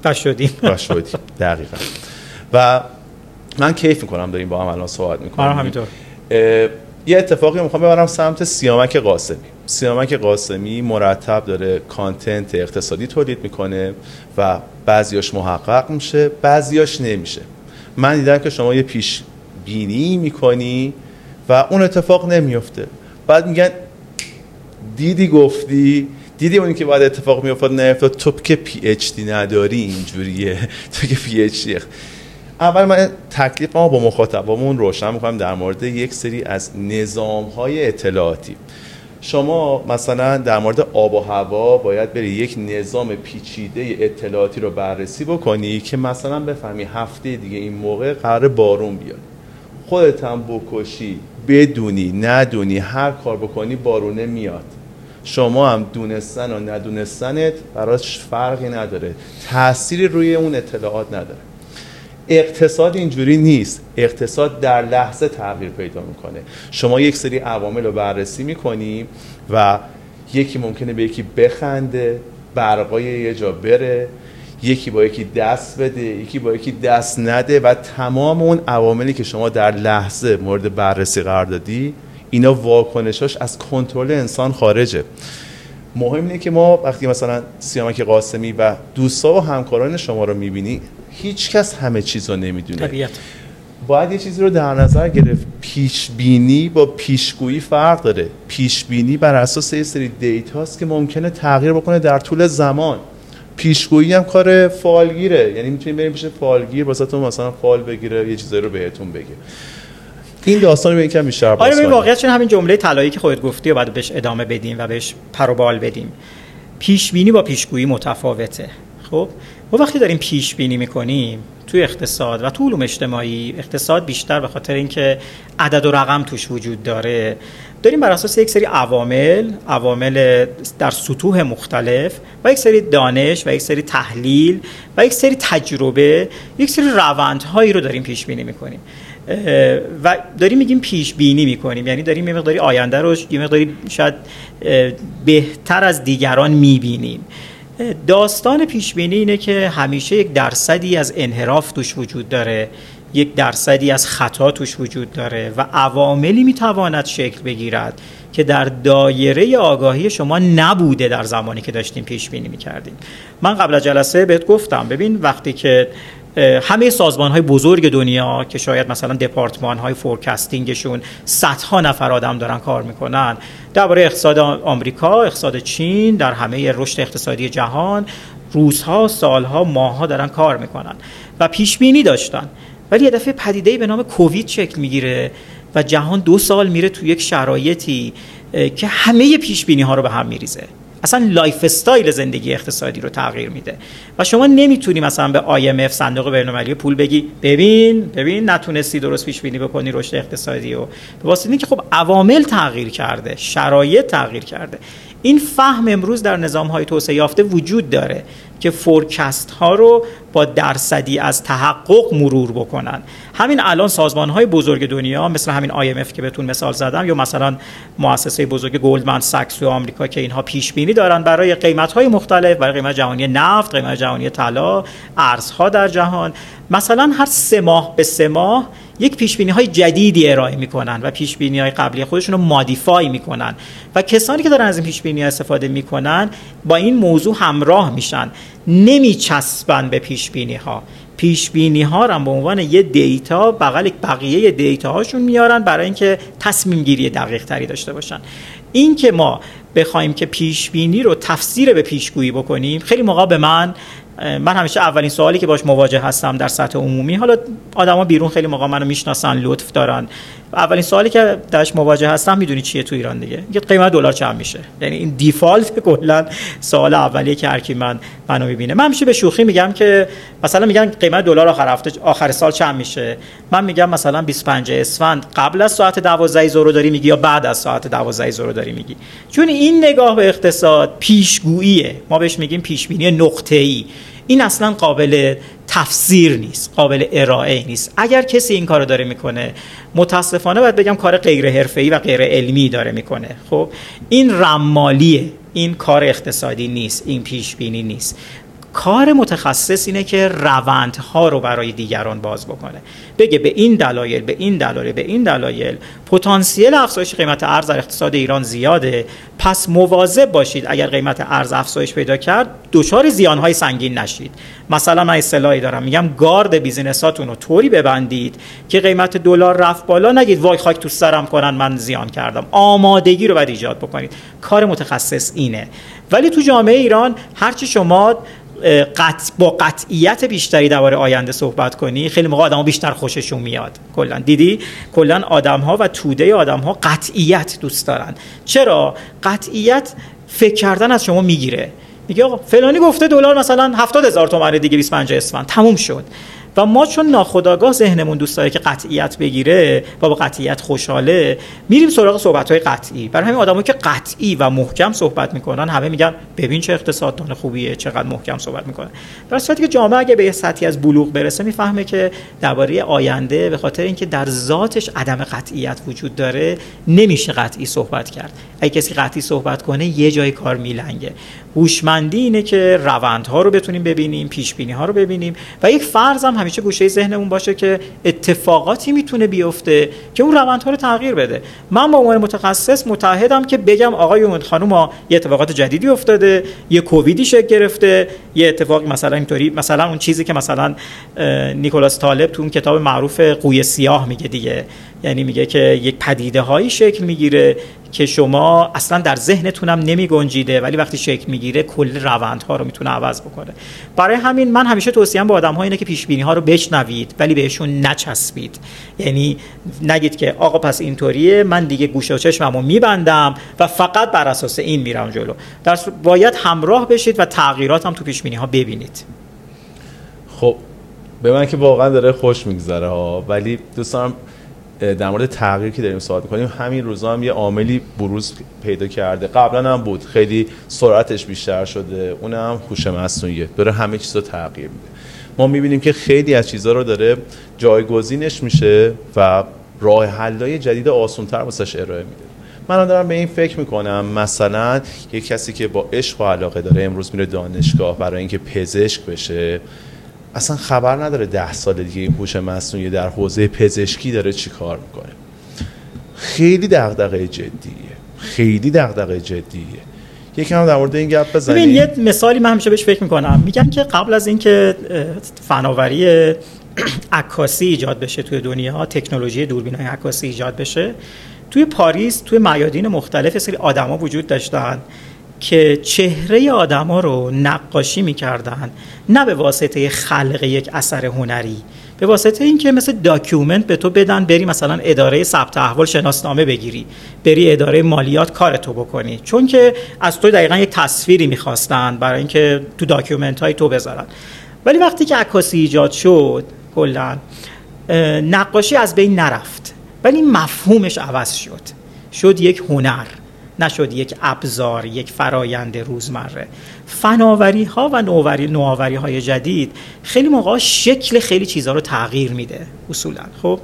و شدیم. دقیقا. و من کیف می‌کنم داریم با هم الان صحبت می‌کنم همینطور. یه اتفاقی می‌خوام ببرم سمت سیامک قاسمی. سیامک قاسمی مرتب داره کانتنت اقتصادی تولید می‌کنه و بعضیاش محقق میشه بعضیاش نمیشه. من دیدم که شما یه پیش بینی می‌کنی و اون اتفاق نمیفته. بعد میگن دیدی گفتی دیدی اونی که باید اتفاق میافتاد نیفتاد تو که پی اچ دی نداری اینجوریه. تو که پی اچ اول من تکلیف ما با مخاطبمون روشن می‌کنم در مورد یک سری از نظام های اطلاعاتی. شما مثلا در مورد آب و هوا باید بری یک نظام پیچیده اطلاعاتی رو بررسی بکنی که مثلا بفهمی هفته دیگه این موقع قرار بارون بیاد. خودت هم بکشی بدونی ندونی هر کار بکنی بارونه میاد. شما هم دونستن و ندونستنت براش فرقی نداره. تأثیری روی اون اطلاعات نداره. اقتصاد اینجوری نیست. اقتصاد در لحظه تغییر پیدا می‌کنه. شما یک سری عوامل رو بررسی می‌کنی و یکی ممکنه به یکی بخنده برقای یه جا بره یکی با یکی دست بده یکی با یکی دست نده و تمام اون عواملی که شما در لحظه مورد بررسی قرار دادی اینا واکنشاش از کنترل انسان خارجه. مهم اینه که ما وقتی مثلا سیامک قاسمی و دوستا و همکاران شما رو می‌بینی هیچ کس همه چیز رو نمی‌دونه. طبیعت. باید یه چیزی رو در نظر گرفت. پیش بینی با پیشگویی فرق داره. پیش بینی بر اساس یه سری دیتاست که ممکنه تغییر بکنه در طول زمان. پیشگویی هم کار فالگیره. یعنی می‌تونیم بریم پیش فالگیر واسه مثلا فال بگیره یه چیزایی رو بهتون بگه. این داستان رو یکم بیشتر آره ببین واقعیت همین جمله طلایی که خودت گفتی و بعد بهش ادامه بدیم و بهش پروبال بدیم. پیش بینی با پیشگویی متفاوته. خب؟ ما وقتی داریم پیش بینی می‌کنیم توی اقتصاد و تو علوم اجتماعی اقتصاد بیشتر به خاطر اینکه عدد و رقم توش وجود داره داریم بر اساس یک سری عوامل عوامل در سطوح مختلف و یک سری دانش و یک سری تحلیل و یک سری تجربه یک سری روندهایی رو داریم پیش بینی می‌کنیم. و داریم میگیم پیش بینی می‌کنیم. یعنی داریم یه مقداری آینده رو یه مقداری شاید بهتر از دیگران می‌بینیم. داستان پیش بینی اینه که همیشه یک درصدی از انحراف توش وجود داره یک درصدی از خطا توش وجود داره و عواملی می‌تواند شکل بگیرد که در دایره آگاهی شما نبوده در زمانی که داشتیم پیش بینی می‌کردیم من قبل جلسه بهت گفتم ببین وقتی که همه سازمان های بزرگ دنیا که شاید مثلا دپارتمان های فورکاستینگشون صدها نفر آدم دارن کار می‌کنن. درباره اقتصاد آمریکا اقتصاد چین در همه رشد اقتصادی جهان روزها سالها ماهها دارن کار می‌کنن و پیش بینی داشتن. ولی یه دفعه پدیده به نام کووید شکل می‌گیره و جهان دو سال میره تو یک شرایطی که همه پیش بینی ها رو به هم میریزه. اصلا lifestyle زندگی اقتصادی رو تغییر میده. و شما نمی‌تونی مثلا به IMF صندوق بین‌المللی پول بگی ببین ببین نتونستی درست پیش بینی بکنی رشد اقتصادی و به واسطه اینکه خب عوامل تغییر کرده شرایط تغییر کرده. این فهم امروز در نظام های توسعه یافته وجود داره. که forecast ها رو با درصدی از تحقق مرور بکنن. همین الان سازمان های بزرگ دنیا مثل همین IMF که بهتون مثال زدم یا مثلا مؤسسه بزرگ گلدمن ساکس تو آمریکا که اینها پیش بینی دارن برای قیمت های مختلف برای قیمت جهانی نفت قیمت جهانی طلا ارزها در جهان. مثلا هر سه ماه به سه ماه یک پیش بینی های جدیدی ارائه می‌کنن و پیش بینی های قبلی خودشون رو modify می‌کنن. و کسانی که دارن از این پیش بینی استفاده می‌کنن با این موضوع همراه میشن. نمیچسبن به پیش بینی ها پیش بینی ها رو به عنوان یه data بغل بقیه data هاشون میارن برای اینکه تصمیم گیری دقیق تری داشته باشن. این که ما بخوایم که پیش بینی رو تفسیر به پیشگویی بکنیم خیلی موقع به من من همیشه اولین سوالی که باش مواجه هستم در سطح عمومی حالا آدما بیرون خیلی موقع منو می‌شناسن لطف دارن. اولین سوالی که درش مواجه هستم می‌دونی چیه تو ایران دیگه؟ میگه قیمت دلار چند میشه؟ یعنی این دیفالت کلا سوال اولیه که هر کی من منو می‌بینه. من همیشه به شوخی میگم که مثلا میگن قیمت دلار آخر هفته آخر سال چند میشه؟ من میگم مثلا 25 اسفند قبل از ساعت 12 ظهر داری میگی یا بعد از ساعت 12 ظهر داری میگی؟ چون این نگاه به اقتصاد پیشگوییه. ما بهش میگیم پیشبینی نقطه‌ای. این اصلا قابل تفسیر نیست قابل ارائه نیست. اگر کسی این کارو داره می‌کنه متاسفانه باید بگم کار غیر حرفه‌ای و غیر علمی داره می‌کنه. خب این رمالیه این کار اقتصادی نیست این پیش بینی نیست. کار متخصص اینه که روندها رو برای دیگران باز بکنه. بگه به این دلایل به این دلایل به این دلایل. پتانسیل افزایش قیمت ارز در اقتصاد ایران زیاده. پس مواظب باشید اگر قیمت ارز افزایش پیدا کرد دچار زیانهای سنگین نشید. مثلا من اصطلاحی دارم. میگم گارد بیزینساتون رو طوری ببندید که قیمت دلار رفت بالا نگید وای خاک تو سرم کنن من زیان کردم. آمادگی رو باید ایجاد بکنید. کار متخصص اینه. ولی تو جامعه ایران هرچی شما قط... با قطعیت بیشتری درباره آینده صحبت کنی خیلی موقع آدم‌ها بیشتر خوششون میاد. کلا. دیدی؟ کلا آدم‌ها و توده آدم‌ها قطعیت دوست دارن. چرا؟ قطعیت فکر کردن از شما می‌گیره. میگه آقا فلانی گفته دلار مثلا 70 هزار تومنه دیگه 25 اسفند. تموم شد. و ما چون ناخداگاه ذهنمون دوست داره که قطعیت بگیره و با قطعیت خوشحاله میریم سراغ صحبت های قطعی. برای همین آدمایی که قطعی و محکم صحبت می‌کنن همه میگن ببین چه اقتصاددان خوبیه چقدر محکم صحبت می‌کنه. در صورتی که جامعه اگه به یه سطحی از بلوغ برسه می‌فهمه که درباره آینده به خاطر اینکه در ذاتش عدم قطعیت وجود داره نمیشه قطعی صحبت کرد. اگه کسی قطعی صحبت کنه یه جای کار میلنگه. هوشمندی اینه که روندها رو بتونیم ببینیم پیش بینی ها رو ببینیم و یک فرض هم همیشه گوشه ذهنمون باشه که اتفاقاتی می‌تونه بیفته که اون روندها رو تغییر بده. من با عنوان متخصص متحدم که بگم آقای خانم ما یه اتفاقات جدیدی افتاده یه کوویدی شکل گرفته یه اتفاق مثلا اینطوری مثلا اون چیزی که مثلا نیکولاس طالب تو اون کتاب معروف قوی سیاه میگه دیگه. یعنی میگه که یک پدیده هایی شکل می‌گیره. که شما اصلا در ذهنتونم نمی گنجیده ولی وقتی شکل می‌گیره کل روندها رو می‌تونه عوض بکنه. برای همین من همیشه توصیم به آدم ها اینه که پیش بینی ها رو بشنوید ولی بهشون نچسبید. یعنی نگید که آقا پس اینطوریه من دیگه گوشه و چشممو میبندم و فقط بر اساس این میرم جلو. در باید همراه بشید و تغییرات هم تو پیش بینی ها ببینید. خب به من که واقعا داره خوش میگذره ها ولی دوستان در مورد تغییر که داریم صحبت می‌کنیم همین روزا هم یه عاملی بروز پیدا کرده. قبلا هم بود. خیلی سرعتش بیشتر شده. اونم هوش مصنوعیه. داره همه چیز رو تغییر میده. ما می‌بینیم که خیلی از چیزها رو داره جایگزینش میشه و راه حلای جدید آسانتر واسش ارائه میده. من دارم به این فکر می‌کنم مثلا یه کسی که با عشق و علاقه داره امروز میره دانشگاه برای اینکه پزشک بشه. اصلا خبر نداره ده سال دیگه این هوش مصنوعی در حوزه پزشکی داره چی کار می‌کنه. خیلی دغدغه جدیه. خیلی دغدغه جدیه. یکم در مورد این گپ بزنیم. ببین یه مثالی من همیشه بهش فکر می‌کنم. میگم که قبل از اینکه فناوری عکاسی ایجاد بشه توی دنیا تکنولوژی دوربین های عکاسی ایجاد بشه توی پاریس توی میادین مختلف سری آدما وجود داشتن. که چهره آدما رو نقاشی می‌کردن نه به واسطه خلق یک اثر هنری به واسطه اینکه مثل document به تو بدن بری مثلا اداره ثبت احوال شناسنامه بگیری بری اداره مالیات کارتو بکنی. چون که از تو دقیقا یک تصویری می‌خواستن برای اینکه تو document های تو بذارن. ولی وقتی که عکاسی ایجاد شد کلا نقاشی از بین نرفت. ولی مفهومش عوض شد. شد یک هنر. نشد یک ابزار یک فرایند روزمره. فناوری ها و نوآوری نوآوری های جدید خیلی موقع شکل خیلی چیزها رو تغییر میده اصولا. خب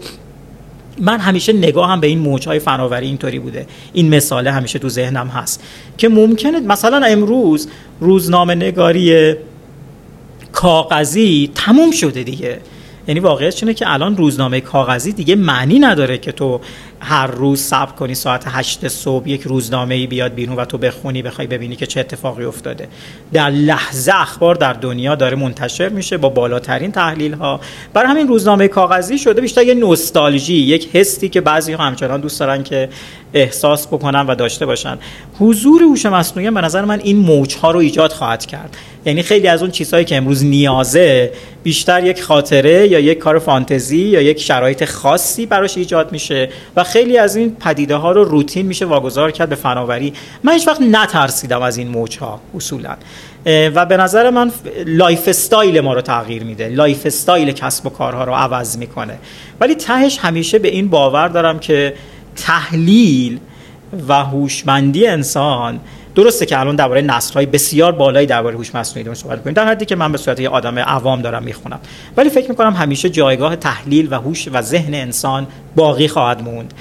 من همیشه نگاهم به این موجهای فناوری اینطوری بوده. این مثاله همیشه تو ذهنم هست که ممکنه مثلا امروز روزنامه نگاری کاغذی تموم شده دیگه. یعنی واقعیت اینه که الان روزنامه کاغذی دیگه معنی نداره که تو هر روز صبر کنی ساعت هشت صبح یک روزنامه ای بیاد بیرون و تو بخونی بخوای ببینی که چه اتفاقی افتاده. در لحظه اخبار در دنیا داره منتشر میشه با بالاترین تحلیل ها برای همین روزنامه کاغذی شده بیشتر یه نوستالژی یک حسی که بعضی ها همچنان دوست دارن که احساس بکنن و داشته باشن. حضور هوش مصنوعی به نظر من این موج ها رو ایجاد خواهد کرد. یعنی خیلی از اون چیزهایی که امروز نیازه بیشتر یک خاطره یا یک کار فانتزی یا یک شرایط خاصی براش ایجاد میشه و خیلی از این پدیده ها رو روتین میشه واگذار کرد به فناوری. من هیچ وقت نترسیدم از این موج ها اصولا و به نظر من lifestyle ما رو تغییر میده. lifestyle کسب و کارها رو عوض می‌کنه. ولی تهش همیشه به این باور دارم که تحلیل و هوشمندی انسان درسته که الان درباره نسل‌های بسیار بالایی درباره هوش مصنوعی داریم صحبت کنیم در حدی که من به صورت یه آدم عوام دارم می‌خونم. ولی فکر می‌کنم همیشه جایگاه تحلیل و هوش و ذهن انسان باقی خواهد موند.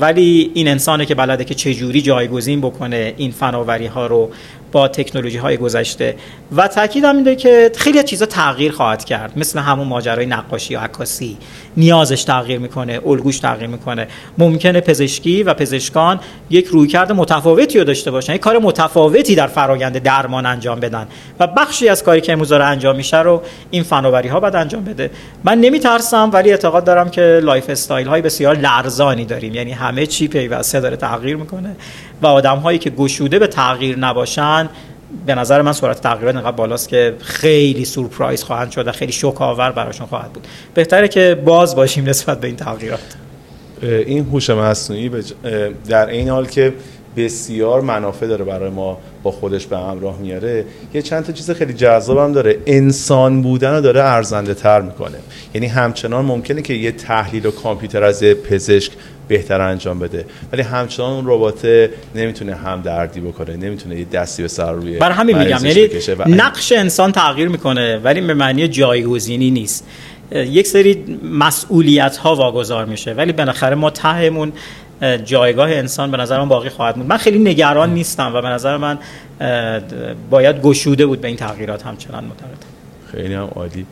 ولی این انسانه که بلده که چجوری جایگزین بکنه این فناوری ها رو با تکنولوژی های گذشته. و تاکیدم اینه که خیلی چیزا تغییر خواهد کرد. مثل همون ماجرای نقاشی و عکاسی. نیازش تغییر می‌کنه الگوش تغییر می‌کنه. ممکنه پزشکی و پزشکان یک رویکرد متفاوتی رو داشته باشن یک کار متفاوتی در فرایند درمان انجام بدن. و بخشی از کاری که امروز انجام میشه رو این فناوری ها باید انجام بده. من نمیترسم ولی اعتقاد دارم که lifestyle های بسیار لرزانی داریم. یعنی همه چی پیوسته داره تغییر می‌کنه. و آدم هایی که گشوده به تغییر نباشن به نظر من سرعت تغییرات انقدر بالاست که خیلی surprise خواهند شد و خیلی شوک آور براشون خواهد بود. بهتره که باز باشیم نسبت به این تغییرات. این هوش مصنوعی در این حال که بسیار منافع داره برای ما با خودش به همراه میاره. یه چند تا چیز خیلی جذابم داره. انسان بودن رو داره ارزنده تر می‌کنه. یعنی همچنان ممکنه که یه تحلیل و کامپیوتر از پزشک بهتر انجام بده. ولی همچنان اون ربات نمی‌تونه هم دردی بکنه نمی‌تونه یه دستی به سر روی برای همین میگم یعنی نقش انسان تغییر می‌کنه ولی به معنی جایگزینی نیست. یک سری مسئولیت ها واگذار میشه ولی بالاخره ما تهمون جایگاه انسان به نظر من باقی خواهد بود من خیلی نگران نیستم و به نظر من باید گشوده بود به این تغییرات همچنان معتقدم خیلی هم عالی.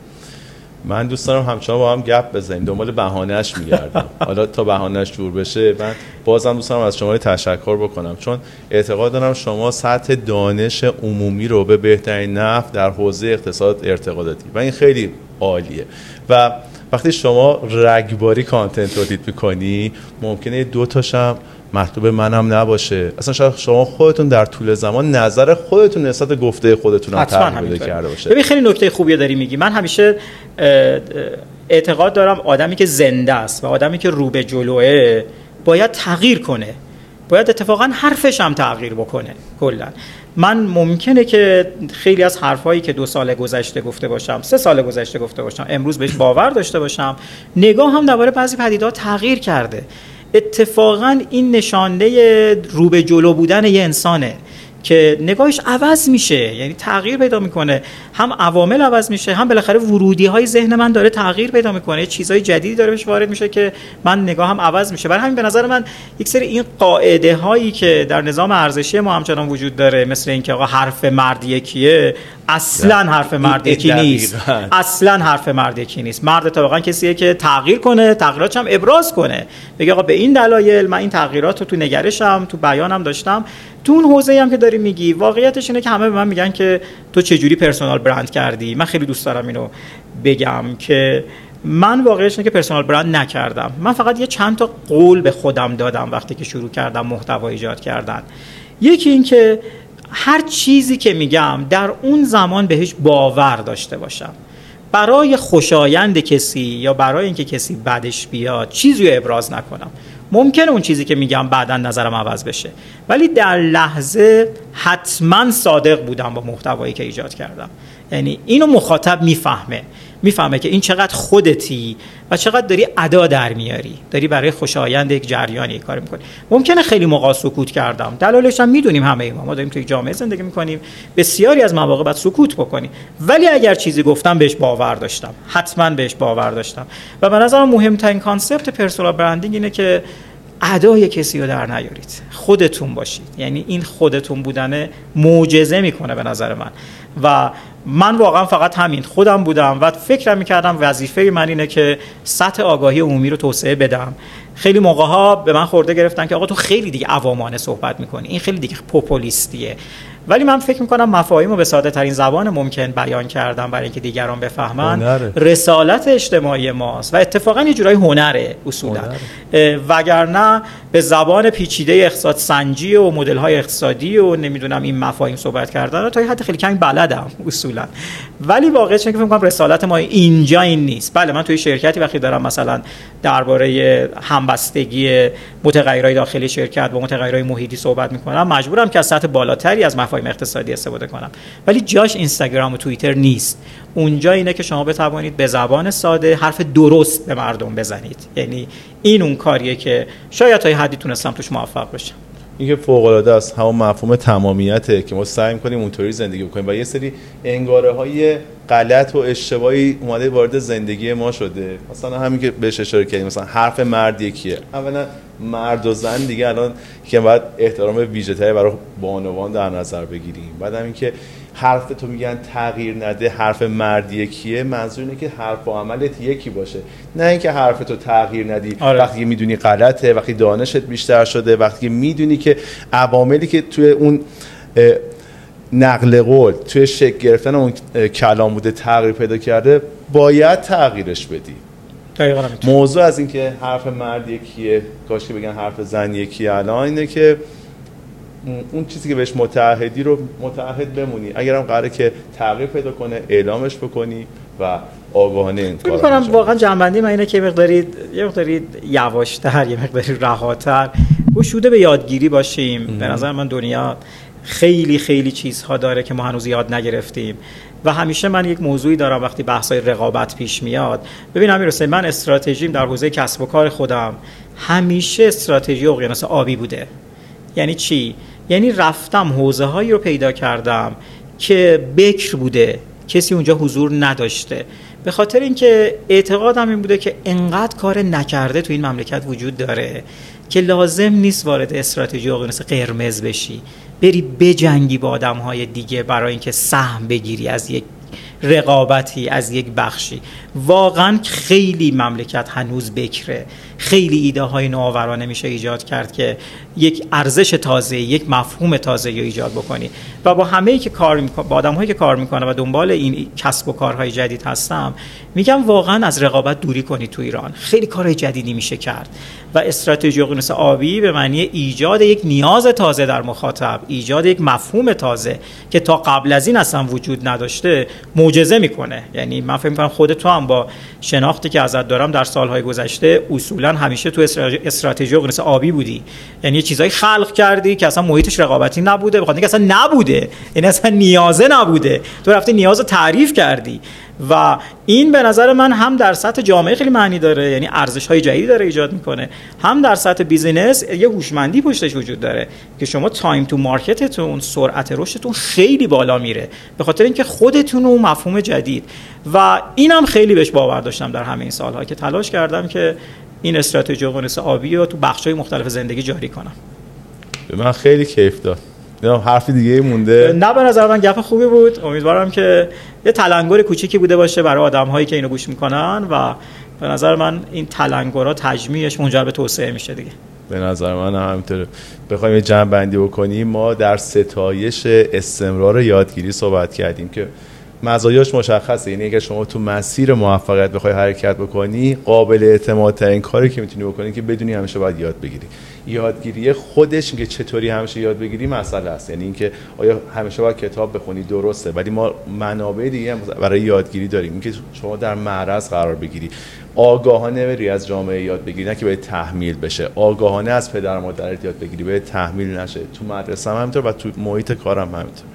من دوست دارم همچنان با هم گپ بزنیم. دنبال بهانهش میگردم. حالا تا بهانهش جور بشه من بازم دوست دارم از شما تشکر بکنم. چون اعتقاد دارم شما سطح دانش عمومی رو به بهترین نحو در حوزه اقتصاد ارتقا دادی و این خیلی عالیه. و وقتی شما رگباری کانتنت رو دید می‌کنی ممکنه دو تاشم مطلوب منم نباشه. اصلا شاید شما خودتون در طول زمان نظر خودتون نسبت گفته خودتون هم تغییر کرده باشه. ببین خیلی نکته خوبی داری میگی. من همیشه اعتقاد دارم آدمی که زنده است و آدمی که رو به جلوه باید تغییر کنه. باید اتفاقا حرفش هم تغییر بکنه کلا. من ممکنه که خیلی از حرفایی که دو سال گذشته گفته باشم سه سال گذشته گفته باشم امروز بهش باور داشته باشم نگاه هم درباره بعضی پدیدات تغییر کرده. اتفاقا این نشانه رو به جلو بودن یه انسانه. که نگاهش عوض میشه. یعنی تغییر پیدا می‌کنه. هم عوامل عوض میشه هم بالاخره ورودی های ذهن من داره تغییر پیدا می‌کنه. چیزهای جدیدی داره بهش وارد میشه که من نگاهم عوض میشه. برای همین به نظر من یک سری این قاعده هایی که در نظام ارزشی ما همچنان وجود داره مثل اینکه آقا حرف مرد یکیه اصلا حرف مرد یکی نیست. اصلا حرف مرد یکی نیست. مرد تا کسیه که تغییر کنه تغییراتش هم ابراز کنه. بگه آقا به این دلایل من این تغییرات رو تو نگرشم تو بیانم داشتم. تو اون حوزه هم که داری میگی واقعیتش اینه که همه به من میگن که تو چه جوری پرسونال برند کردی؟ من خیلی دوست دارم اینو بگم که من واقعیتش اینه که پرسونال برند نکردم. من فقط یه چند تا قول به خودم دادم وقتی که شروع کردم محتوا ایجاد کردن. یکی این که هر چیزی که میگم در اون زمان بهش باور داشته باشم. برای خوشایند کسی یا برای اینکه کسی بدش بیاد چیزی رو ابراز نکنم. ممکنه اون چیزی که میگم بعدا نظرم عوض بشه. ولی در لحظه حتما صادق بودم با محتوایی که ایجاد کردم. یعنی اینو مخاطب می‌فهمه. می‌فهمه که این چقدر خودتی و چقدر داری ادا در میاری. داری برای خوشایند یک جریانی کار می‌کنی. ممکنه خیلی موقع سکوت کردم. دلایلش هم می‌دونیم همه ما ما داریم توی جامعه زندگی می‌کنیم. بسیاری از مواقع باید سکوت بکنی ولی اگر چیزی گفتم بهش باور داشتم. حتما بهش باور داشتم. و به نظر مهمترین concept personal branding اینه که ادای کسی رو در نیارید. خودتون باشید. یعنی این خودتون بودن معجزه می‌کنه به نظر من. و من واقعا فقط همین خودم بودم و فکرم می‌کردم وظیفه من اینه که سطح آگاهی عمومی رو توسعه بدم. خیلی موقع ها به من خورده گرفتن که آقا تو خیلی دیگه عوامانه صحبت می‌کنی. این خیلی دیگه پوپولیستیه. ولی من فکر می‌کنم مفاهیم رو به ساده ترین زبان ممکن بیان کردم برای اینکه دیگران بفهمن. هنره. رسالت اجتماعی ماست و اتفاقا یه جورای هنره اصولا. وگرنه به زبان پیچیده اقتصاد سنجی و مدل های اقتصادی و نمی‌دونم این مفاهیم صحبت کردن تا حد خیلی کمی بلدم اصولا. ولی واقعیت اینه که فکر رسالت ما اینجا این نیست. بله من توی شرکتی وقتی دارم مثلا درباره همبستگی متغیرهای داخلی شرکت با متغیرهای محیطی صحبت می‌کنم مجبورم که از سطح بالاتری از مفاهیم اقتصادی استفاده کنم. ولی جاش اینستاگرام و توییتر نیست. اونجا اینه که شما بتوانید به زبان ساده حرف درست به مردم بزنید. یعنی این اون کاریه که شاید تا حدی تونستم توش موفق بشم. این که فوق العاده است همون مفهوم تمامیته که ما سعی می‌کنیم اونطوری زندگی بکنیم و یه سری انگاره های غلط و اشتباهی اومده وارد زندگی ما شده. مثلا همین که بهش اشاره کردیم مثلا حرف مرد یکیه. اولا مرد و زن دیگه الان که باید احترام ویژه‌تری برای بانوان در نظر بگیریم. بعد همین که حرف تو میگن تغییر نده حرف مردی کیه منظور اینه که حرف و عملت یکی باشه. نه اینکه حرف تو تغییر ندی. آره. وقتی می‌دونی غلطه وقتی دانشت بیشتر شده وقتی می‌دونی که عواملی که توی اون نقل قول توی شکل گرفتن اون کلام بوده تغییر پیدا کرده باید تغییرش بدی. موضوع از اینکه حرف مرد یکیه کاش که بگن حرف زن یکیه الان اینه که اون چیزی که بهش متعهدی رو متعهد بمونی. اگرم قراره که تغییر پیدا کنه اعلامش بکنی و آگاهانه این کار کنم واقعا جنبندی من اینه که مقداری یه مقداری یواشتر یه مقداری رهاتر گشوده به یادگیری باشیم. به نظر من دنیا خیلی خیلی چیزها داره که ما هنوز یاد نگرفتیم. و همیشه من یک موضوعی دارم وقتی بحث‌های رقابت پیش میاد. ببین امیر من استراتژیم در حوزه کسب و کار خودم همیشه استراتژی اقیانوس آبی بوده. یعنی چی؟ یعنی رفتم حوزه هایی رو پیدا کردم که بکر بوده کسی اونجا حضور نداشته. به خاطر اینکه اعتقادم این بوده که انقدر کار نکرده تو این مملکت وجود داره که لازم نیست وارد استراتژی اقیانوس قرمز بشی. بری بجنگی با آدم های دیگه برای اینکه سهم بگیری از یک رقابتی از یک بخشی. واقعا خیلی مملکت هنوز بکره. خیلی ایده های نوآورانه میشه ایجاد کرد که یک ارزش تازه یک مفهوم تازه رو ایجاد بکنی. و با همه که کار با آدم هایی که کار می‌کنه و دنبال این کسب و کارهای جدید هستم میگم واقعا از رقابت دوری کنی تو ایران. خیلی کارهای جدیدی میشه کرد. و استراتژی اقیانوس آبی به معنی ایجاد یک نیاز تازه در مخاطب ایجاد یک مفهوم تازه که تا قبل از این اصلا وجود نداشته معجزه می‌کنه. یعنی من فکر می‌کنم خود تو هم با شناختی که ازت دارم در سالهای گذشته اصولا همیشه تو استراتژی اقیانوس آبی بودی. یعنی چیزایی خلق کردی که اصلا محیطش رقابتی نبوده بخاطر اینکه اصلا نبوده. یعنی اصلا نیازه نبوده. تو رفتی نیاز تعریف کردی. و این به نظر من هم در سطح جامعه خیلی معنی داره یعنی ارزش های جدیدی داره ایجاد می‌کنه. هم در سطح business یه هوشمندی پشتش وجود داره که شما time to market تون سرعت رشدتون خیلی بالا میره. به خاطر اینکه خودتون و مفهوم جدید. و اینم خیلی بهش باور داشتم در همه این سالها که تلاش کردم که این استراتژی قنس آبی رو تو های مختلف زندگی جاری کنم. به من خیلی کیف داد. حرفی دیگه مونده. نه به نظر من گپ خوبی بود. امیدوارم که یه تلنگر کوچیکی بوده باشه برای آدم هایی که اینو گوش می‌کنن و به نظر من این تلنگرها تجمیعش منجر به توسعه میشه دیگه. به نظر من هم همینطوره. بخوایم یه جمع بندی بکنیم. ما در ستایش استمرار یادگیری صحبت کردیم که مزایاش مشخصه. یعنی اگر شما تو مسیر موفقیت بخوای حرکت بکنی قابل اعتماد ترین کاری که می‌تونی بکنی که بدونی همیشه باید یاد بگیری. یادگیری خودش که چطوری همیشه یاد بگیری مسئله است. یعنی اینکه آیا همیشه باید کتاب بخونی؟ درسته. ولی ما منابع دیگه برای یادگیری داریم. اینکه شما در معرض قرار بگیری. آگاهانه بری از جامعه یاد بگیری نه که به تحمیل بشه. آگاهانه از پدر مادرت یاد بگیری به تحمیل نشه. تو مدرسه هم همینطور و تو محیط کارم همینطور.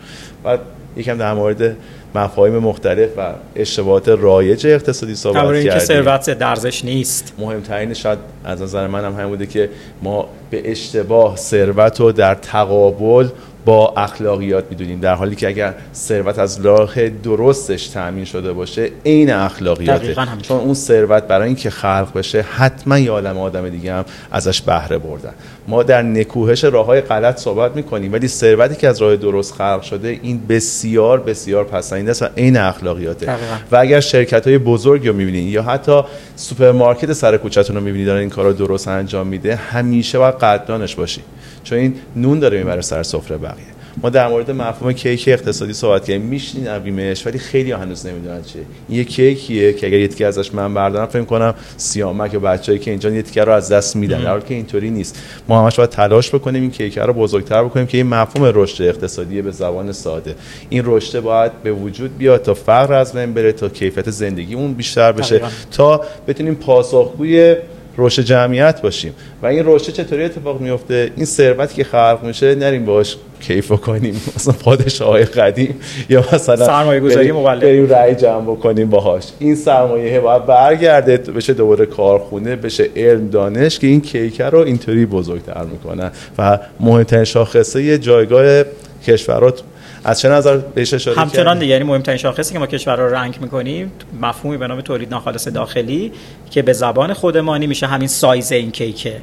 بعد یکم در مورد مفاهیم مختلف و اشتباهات رایج اقتصادی صحبت کردیم اینکه ثروت درزش نیست. مهمترین شاید از نظر من هم همین بوده که ما به اشتباه ثروت رو در تقابل با اخلاقیات می‌دونیم در حالی که اگر ثروت از راه درستش تامین شده باشه عین اخلاقیاته. چون اون ثروت برای اینکه خلق بشه حتما یه عالم آدم دیگه هم ازش بهره بردن. ما در نکوهش راه های غلط صحبت می‌کنیم ولی ثروتی که از راه درست خلق شده این بسیار بسیار پسندیده است و عین اخلاقیاته. و اگر شرکت های بزرگ رو می‌بینید یا حتی سوپرمارکت سر کوچه‌تون رو می‌بینید دارن این کارا درست انجام میده همیشه باید قدردانش باشی چون این نون داره می‌بره سر سفره بقیه. ما در مورد مفهوم کیک اقتصادی صحبت کردیم. میشنویمش ولی خیلی هنوز نمی‌دونن چیه. یه کیکیه که اگر یه ازش من بردارم فکر کنم سیامک و بچه‌ای که اینجا یه تیکه رو از دست میدن. در حالی که اینطوری نیست. ما همش باید تلاش بکنیم این کیک رو بزرگتر بکنیم که این مفهوم رشد اقتصادی به زبان ساده. این رشد باید به وجود بیاد تا فقر از بین بره تا کیفیت زندگیمون بیشتر بشه. تا بتونیم پاسخگوی رشد جمعیت باشیم. و این رشد چطوری اتفاق میفته؟ این ثروتی که خلق میشه نریم باش کیف کنیم مثلا پادشاه قدیم یا مثلا سرمایه گذاری مولد بریم رأی جمع بکنیم باهاش. این سرمایه باید برگرده بشه دوباره کارخونه بشه علم دانش که این کیکر رو اینطوری بزرگتر می‌کنن و مهمترین شاخصه جایگاه کشورات از چه نظر بهش اشاره همچنان دیگه یعنی مهمترین شاخصی که ما کشور رو رنگ می‌کنیم مفهومی به نام تولید ناخالص داخلی که به زبان خودمانی میشه همین سایز این کیکه.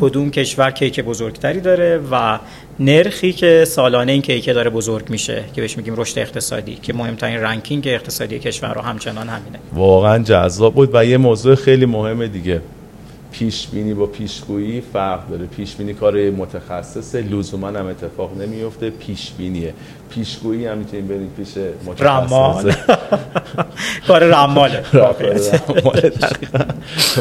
کدوم کشور کیک بزرگتری داره و نرخی که سالانه این کیکه داره بزرگ میشه که بهش میگیم رشد اقتصادی که مهمترین رنکینگ اقتصادی کشور رو همچنان همینه. واقعا جذاب بود و یه موضوع خیلی مهم دیگه. پیش بینی با پیشگویی فرق داره. پیش بینی کار متخصص لزوما هم اتفاق نمیفته پیش بینیه پیشگویی هم می‌تونیم بریم پیش رمان کار رماله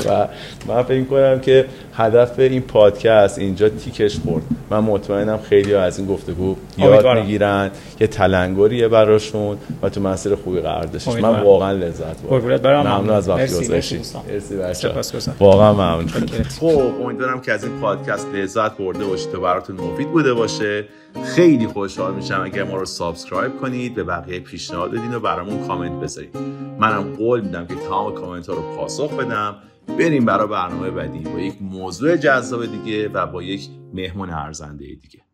و من فکر کنم که هدف این پادکست اینجا تیکش خورد. من مطمئنم خیلی از این گفتگو یاد می‌گیرن یه تلنگریه براشون و تو مسیر خوبی قرار داشتش من واقعا لذت بردم. ممنون از وقت گذاشتید مرسی واقعا ممنون. خب امیدوارم که از این پادکست لذت برده باشید و براتون مفید بوده باشه. خیلی خوشحال میشم اگر رو subscribe کنید به بقیه پیشنهاد بدین و برامون کامنت بذارید منم قول میدم که تمام کامنت ها رو پاسخ بدم. بریم برای برنامه بعدی با یک موضوع جذاب دیگه و با یک مهمون ارزنده دیگه.